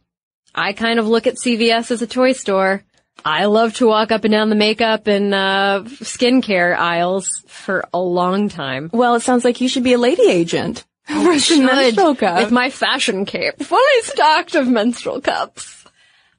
[SPEAKER 2] I kind of look at CVS as a toy store. I love to walk up and down the makeup and uh, skincare aisles for a long time.
[SPEAKER 1] Well, it sounds like you should be a lady agent.
[SPEAKER 2] I should, with my fashion cape, fully stocked of menstrual cups.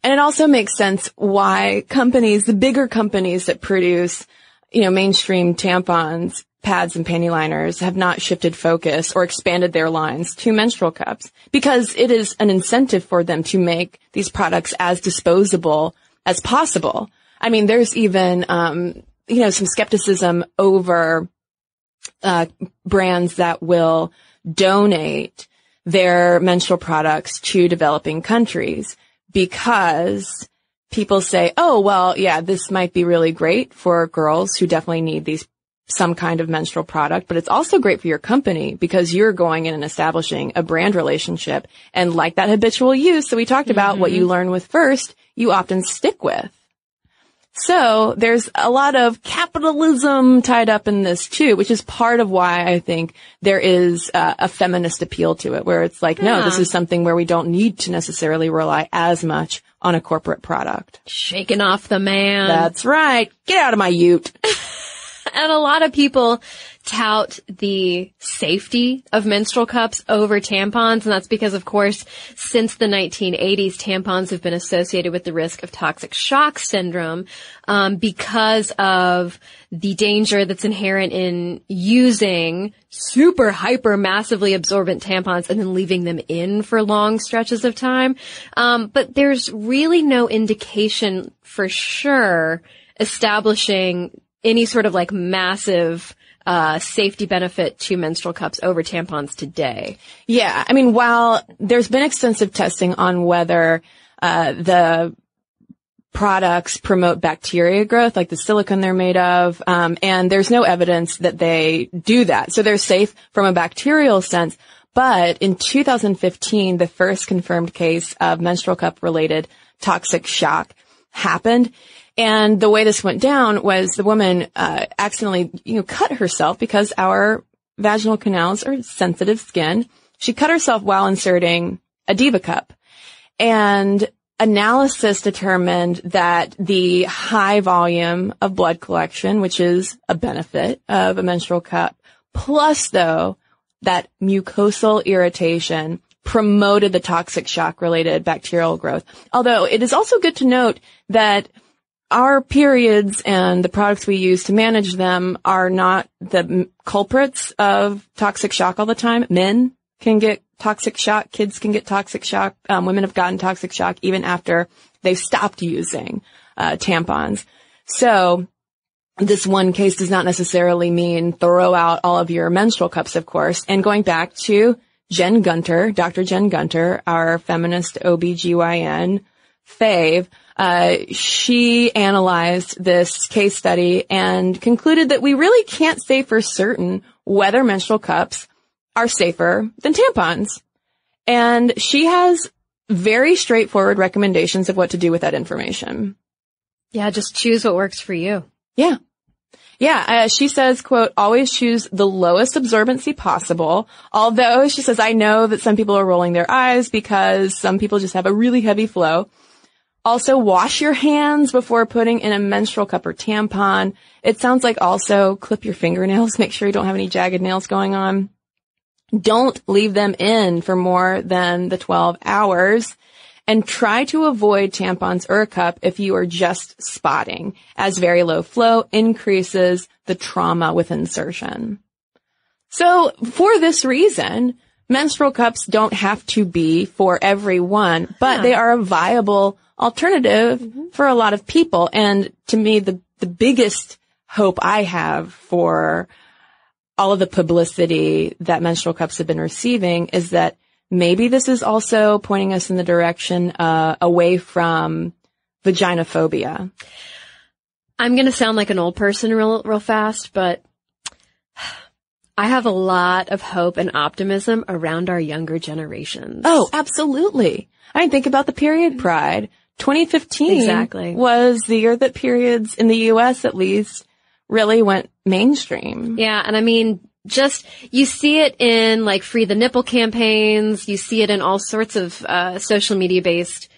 [SPEAKER 1] And it also makes sense why companies, the bigger companies that produce, you know, mainstream tampons, pads and panty liners have not shifted focus or expanded their lines to menstrual cups because it is an incentive for them to make these products as disposable as possible. I mean, there's even, um, you know, some skepticism over, uh, brands that will donate their menstrual products to developing countries because people say, oh, well, yeah, this might be really great for girls who definitely need these some kind of menstrual product, but it's also great for your company because you're going in and establishing a brand relationship. And like that habitual use that we talked about, mm-hmm. what you learn with first, you often stick with. So there's a lot of capitalism tied up in this too, which is part of why I think there is uh, a feminist appeal to it, where it's like, yeah. no, this is something where we don't need to necessarily rely as much on a corporate product.
[SPEAKER 2] Shaking off the man.
[SPEAKER 1] That's right. Get out of my ute.
[SPEAKER 2] and a lot of people tout the safety of menstrual cups over tampons. And that's because, of course, since the 1980s, tampons have been associated with the risk of toxic shock syndrome, um, because of the danger that's inherent in using super hyper massively absorbent tampons and then leaving them in for long stretches of time. Um, but there's really no indication for sure establishing any sort of like massive uh, safety benefit to menstrual cups over tampons today.
[SPEAKER 1] Yeah, I mean, while there's been extensive testing on whether uh, the products promote bacteria growth, like the silicone they're made of, um, and there's no evidence that they do that. So they're safe from a bacterial sense. But in 2015, the first confirmed case of menstrual cup related toxic shock happened. And the way this went down was the woman uh, accidentally, you know, cut herself because our vaginal canals are sensitive skin. She cut herself while inserting a Diva cup. And analysis determined that the high volume of blood collection, which is a benefit of a menstrual cup, plus though that mucosal irritation promoted the toxic shock related bacterial growth. Although it is also good to note that our periods and the products we use to manage them are not the culprits of toxic shock all the time. Men can get toxic shock. Kids can get toxic shock. Um, women have gotten toxic shock even after they've stopped using uh, tampons. So this one case does not necessarily mean throw out all of your menstrual cups, of course. And going back to Jen Gunter, Dr. Jen Gunter, our feminist OBGYN fave, uh, she analyzed this case study and concluded that we really can't say for certain whether menstrual cups are safer than tampons. And she has very straightforward recommendations of what to do with that information.
[SPEAKER 2] Yeah, just choose what works for you.
[SPEAKER 1] Yeah. Yeah, uh, she says, quote, always choose the lowest absorbency possible. Although she says, I know that some people are rolling their eyes because some people just have a really heavy flow. Also wash your hands before putting in a menstrual cup or tampon. It sounds like also clip your fingernails. Make sure you don't have any jagged nails going on. Don't leave them in for more than the 12 hours and try to avoid tampons or a cup if you are just spotting as very low flow increases the trauma with insertion. So for this reason, menstrual cups don't have to be for everyone, but yeah. they are a viable alternative mm-hmm. for a lot of people. And to me, the, the biggest hope I have for all of the publicity that menstrual cups have been receiving is that maybe this is also pointing us in the direction uh, away from vaginophobia.
[SPEAKER 2] I'm going to sound like an old person real, real fast, but I have a lot of hope and optimism around our younger generations.
[SPEAKER 1] Oh, absolutely. I mean, think about the period pride. 2015
[SPEAKER 2] exactly.
[SPEAKER 1] was the year that periods in the U.S. at least really went mainstream.
[SPEAKER 2] Yeah. And I mean, just, you see it in like free the nipple campaigns. You see it in all sorts of, uh, social media based,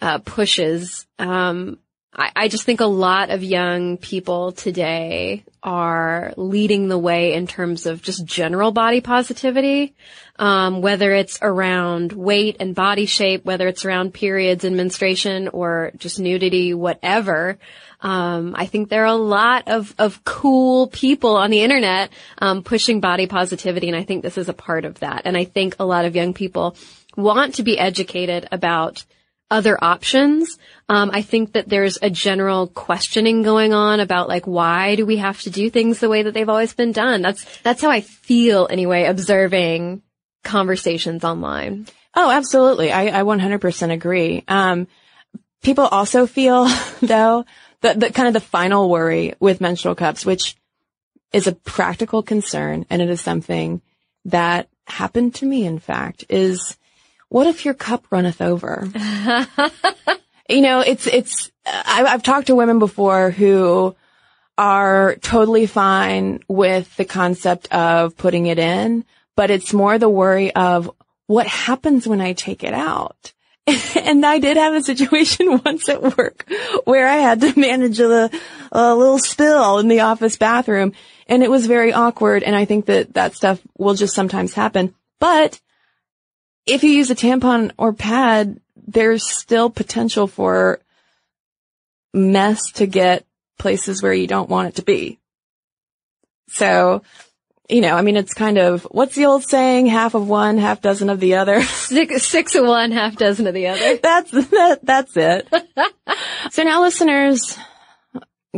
[SPEAKER 2] uh, pushes. Um, I, I just think a lot of young people today are leading the way in terms of just general body positivity. Um, whether it's around weight and body shape, whether it's around periods and menstruation or just nudity, whatever. Um, I think there are a lot of, of cool people on the internet, um, pushing body positivity. And I think this is a part of that. And I think a lot of young people want to be educated about other options. Um, I think that there's a general questioning going on about like, why do we have to do things the way that they've always been done? That's, that's how I feel anyway, observing conversations online.
[SPEAKER 1] Oh, absolutely. I, I 100% agree. Um, people also feel though the, the kind of the final worry with menstrual cups, which is a practical concern and it is something that happened to me, in fact, is what if your cup runneth over? you know, it's, it's, I, I've talked to women before who are totally fine with the concept of putting it in, but it's more the worry of what happens when I take it out. and I did have a situation once at work where I had to manage a, a little spill in the office bathroom and it was very awkward. And I think that that stuff will just sometimes happen. But if you use a tampon or pad, there's still potential for mess to get places where you don't want it to be. So, you know, I mean, it's kind of, what's the old saying? Half of one, half dozen of the other.
[SPEAKER 2] Six, six of one, half dozen of the other.
[SPEAKER 1] that's, that, that's it. so now listeners,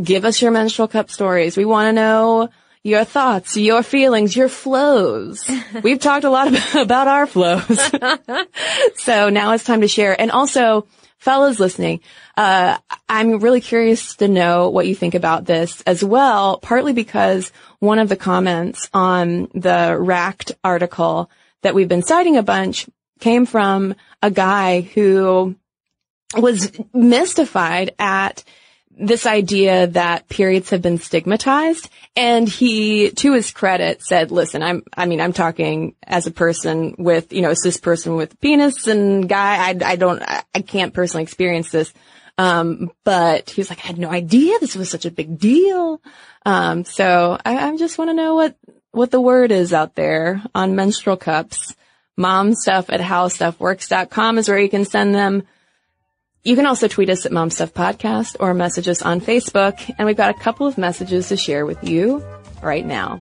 [SPEAKER 1] give us your menstrual cup stories. We want to know your thoughts, your feelings, your flows. We've talked a lot about, our flows. so now it's time to share. And also, fellas listening, uh, I'm really curious to know what you think about this as well, partly because one of the comments on the Racked article that we've been citing a bunch came from a guy who was mystified at this idea that periods have been stigmatized. And he, to his credit, said, listen, I'm, I mean, I'm talking as a person with, you know, cis person with penis and guy. I, I don't, I can't personally experience this. Um, but he was like, I had no idea this was such a big deal. Um, so I, I just want to know what, what the word is out there on menstrual cups. Mom stuff at howstuffworks.com is where you can send them. You can also tweet us at Mom Stuff Podcast or message us on Facebook. And we've got a couple of messages to share with you right now.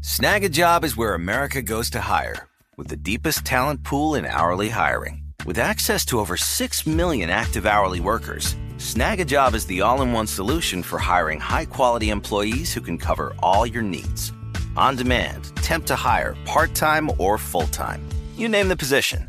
[SPEAKER 5] Snagajob is where America goes to hire with the deepest talent pool in hourly hiring. With access to over 6 million active hourly workers, Snagajob is the all in one solution for hiring high quality employees who can cover all your needs. On demand, temp to hire, part time or full time. You name the position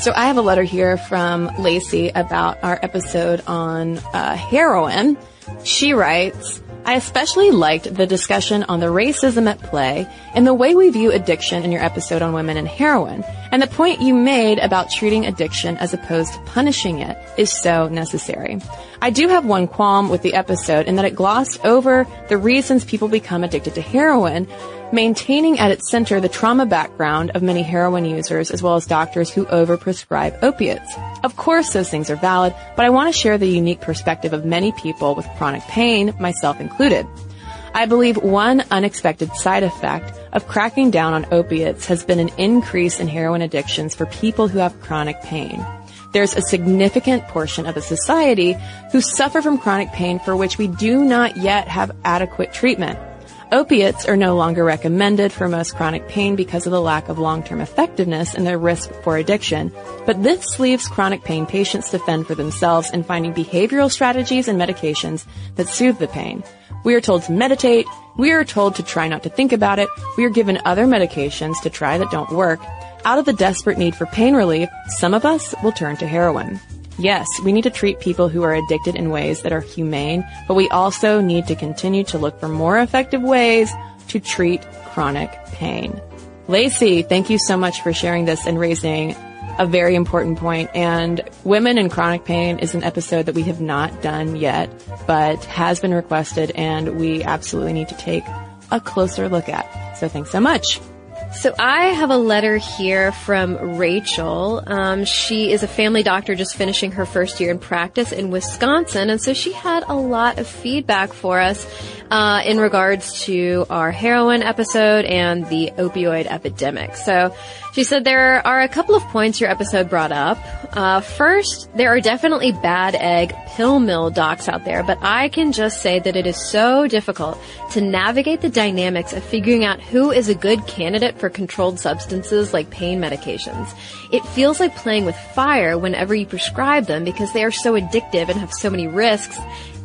[SPEAKER 1] So I have a letter here from Lacey about our episode on uh, heroin. She writes, I especially liked the discussion on the racism at play and the way we view addiction in your episode on women and heroin. And the point you made about treating addiction as opposed to punishing it is so necessary. I do have one qualm with the episode in that it glossed over the reasons people become addicted to heroin, maintaining at its center the trauma background of many heroin users as well as doctors who overprescribe opiates. Of course those things are valid, but I want to share the unique perspective of many people with chronic pain, myself included. I believe one unexpected side effect of cracking down on opiates has been an increase in heroin addictions for people who have chronic pain. There's a significant portion of the society who suffer from chronic pain for which we do not yet have adequate treatment. Opiates are no longer recommended for most chronic pain because of the lack of long-term effectiveness and their risk for addiction. But this leaves chronic pain patients to fend for themselves in finding behavioral strategies and medications that soothe the pain. We are told to meditate. We are told to try not to think about it. We are given other medications to try that don't work. Out of the desperate need for pain relief, some of us will turn to heroin. Yes, we need to treat people who are addicted in ways that are humane, but we also need to continue to look for more effective ways to treat chronic pain. Lacey, thank you so much for sharing this and raising a very important point. And women in chronic pain is an episode that we have not done yet, but has been requested and we absolutely need to take a closer look at. So thanks so much.
[SPEAKER 2] So I have a letter here from Rachel. Um, she is a family doctor just finishing her first year in practice in Wisconsin, and so she had a lot of feedback for us uh, in regards to our heroin episode and the opioid epidemic. So she said there are a couple of points your episode brought up. Uh, first, there are definitely bad egg pill mill docs out there, but I can just say that it is so difficult to navigate the dynamics of figuring out who is a good candidate for controlled substances like pain medications. It feels like playing with fire whenever you prescribe them because they are so addictive and have so many risks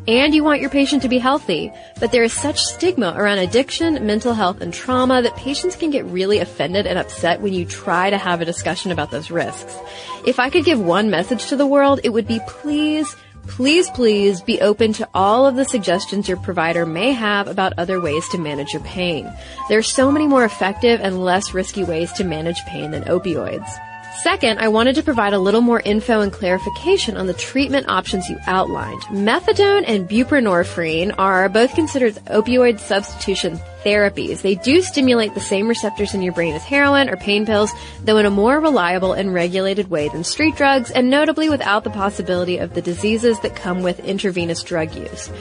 [SPEAKER 2] and you want your patient to be healthy. But there is such stigma around addiction, mental health, and trauma that patients can get really offended and upset when you try to have a discussion about those risks. If I could give one message to the world, it would be please, please, please be open to all of the suggestions your provider may have about other ways to manage your pain. There are so many more effective and less risky ways to manage pain than opioids. Second, I wanted to provide a little more info and clarification on the treatment options you outlined. Methadone and buprenorphine are both considered opioid substitution therapies. They do stimulate the same receptors in your brain as heroin or pain pills, though in a more reliable and regulated way than street drugs, and notably without the possibility of the diseases that come with intravenous drug use.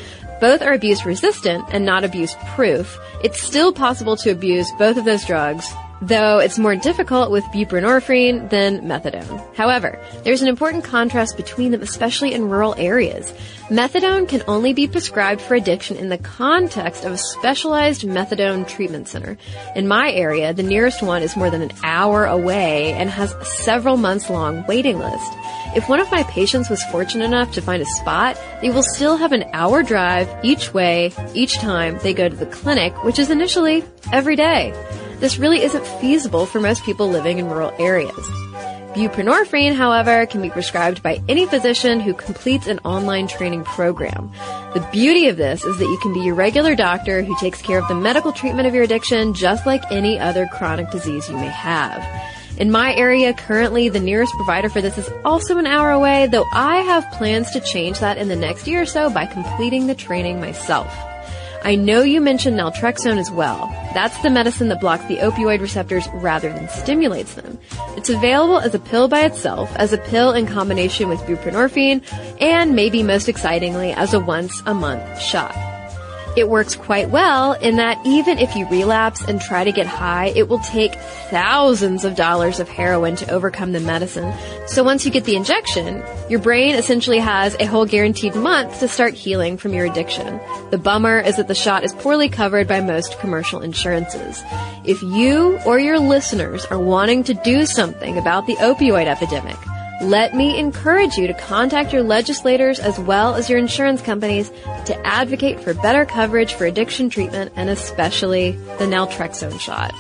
[SPEAKER 2] Both are abuse resistant and not abuse proof. It's still possible to abuse both of those drugs though it's more difficult with buprenorphine than methadone. However, there's an important contrast between them, especially in rural areas. Methadone can only be prescribed for addiction in the context of a specialized methadone treatment center. In my area, the nearest one is more than an hour away and has a several months long waiting list. If one of my patients was fortunate enough to find a spot, they will still have an hour drive each way, each time they go to the clinic, which is initially every day. This really isn't feasible for most people living in rural areas. Buprenorphine, however, can be prescribed by any physician who completes an online training program. The beauty of this is that you can be your regular doctor who takes care of the medical treatment of your addiction just like any other chronic disease you may have. In my area, currently, the nearest provider for this is also an hour away, though I have plans to change that in the next year or so by completing the training myself. I know you mentioned naltrexone as well. That's the medicine that blocks the opioid receptors rather than stimulates them. It's available as a pill by itself, as a pill in combination with buprenorphine, and maybe most excitingly as a once a month shot. It works quite well in that even if you relapse and try to get high, it will take thousands of dollars of heroin to overcome the medicine. So once you get the injection, your brain essentially has a whole guaranteed month to start healing from your addiction. The bummer is that the shot is poorly covered by most commercial insurances. If you or your listeners are wanting to do something about the opioid epidemic, let me encourage you to contact your legislators as well as your insurance companies to advocate for better coverage for addiction treatment and especially the naltrexone shot.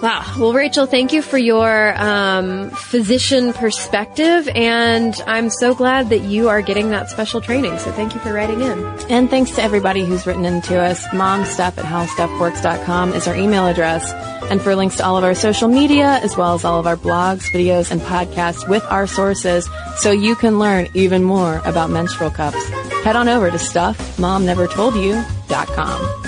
[SPEAKER 2] Wow. Well, Rachel, thank you for your um, physician perspective, and I'm so glad that you are getting that special training. So thank you for writing in.
[SPEAKER 1] And thanks to everybody who's written into us. Momstuff at howstuffworks.com is our email address. And for links to all of our social media, as well as all of our blogs, videos, and podcasts with our sources, so you can learn even more about menstrual cups, head on over to stuffmomnevertoldyou.com.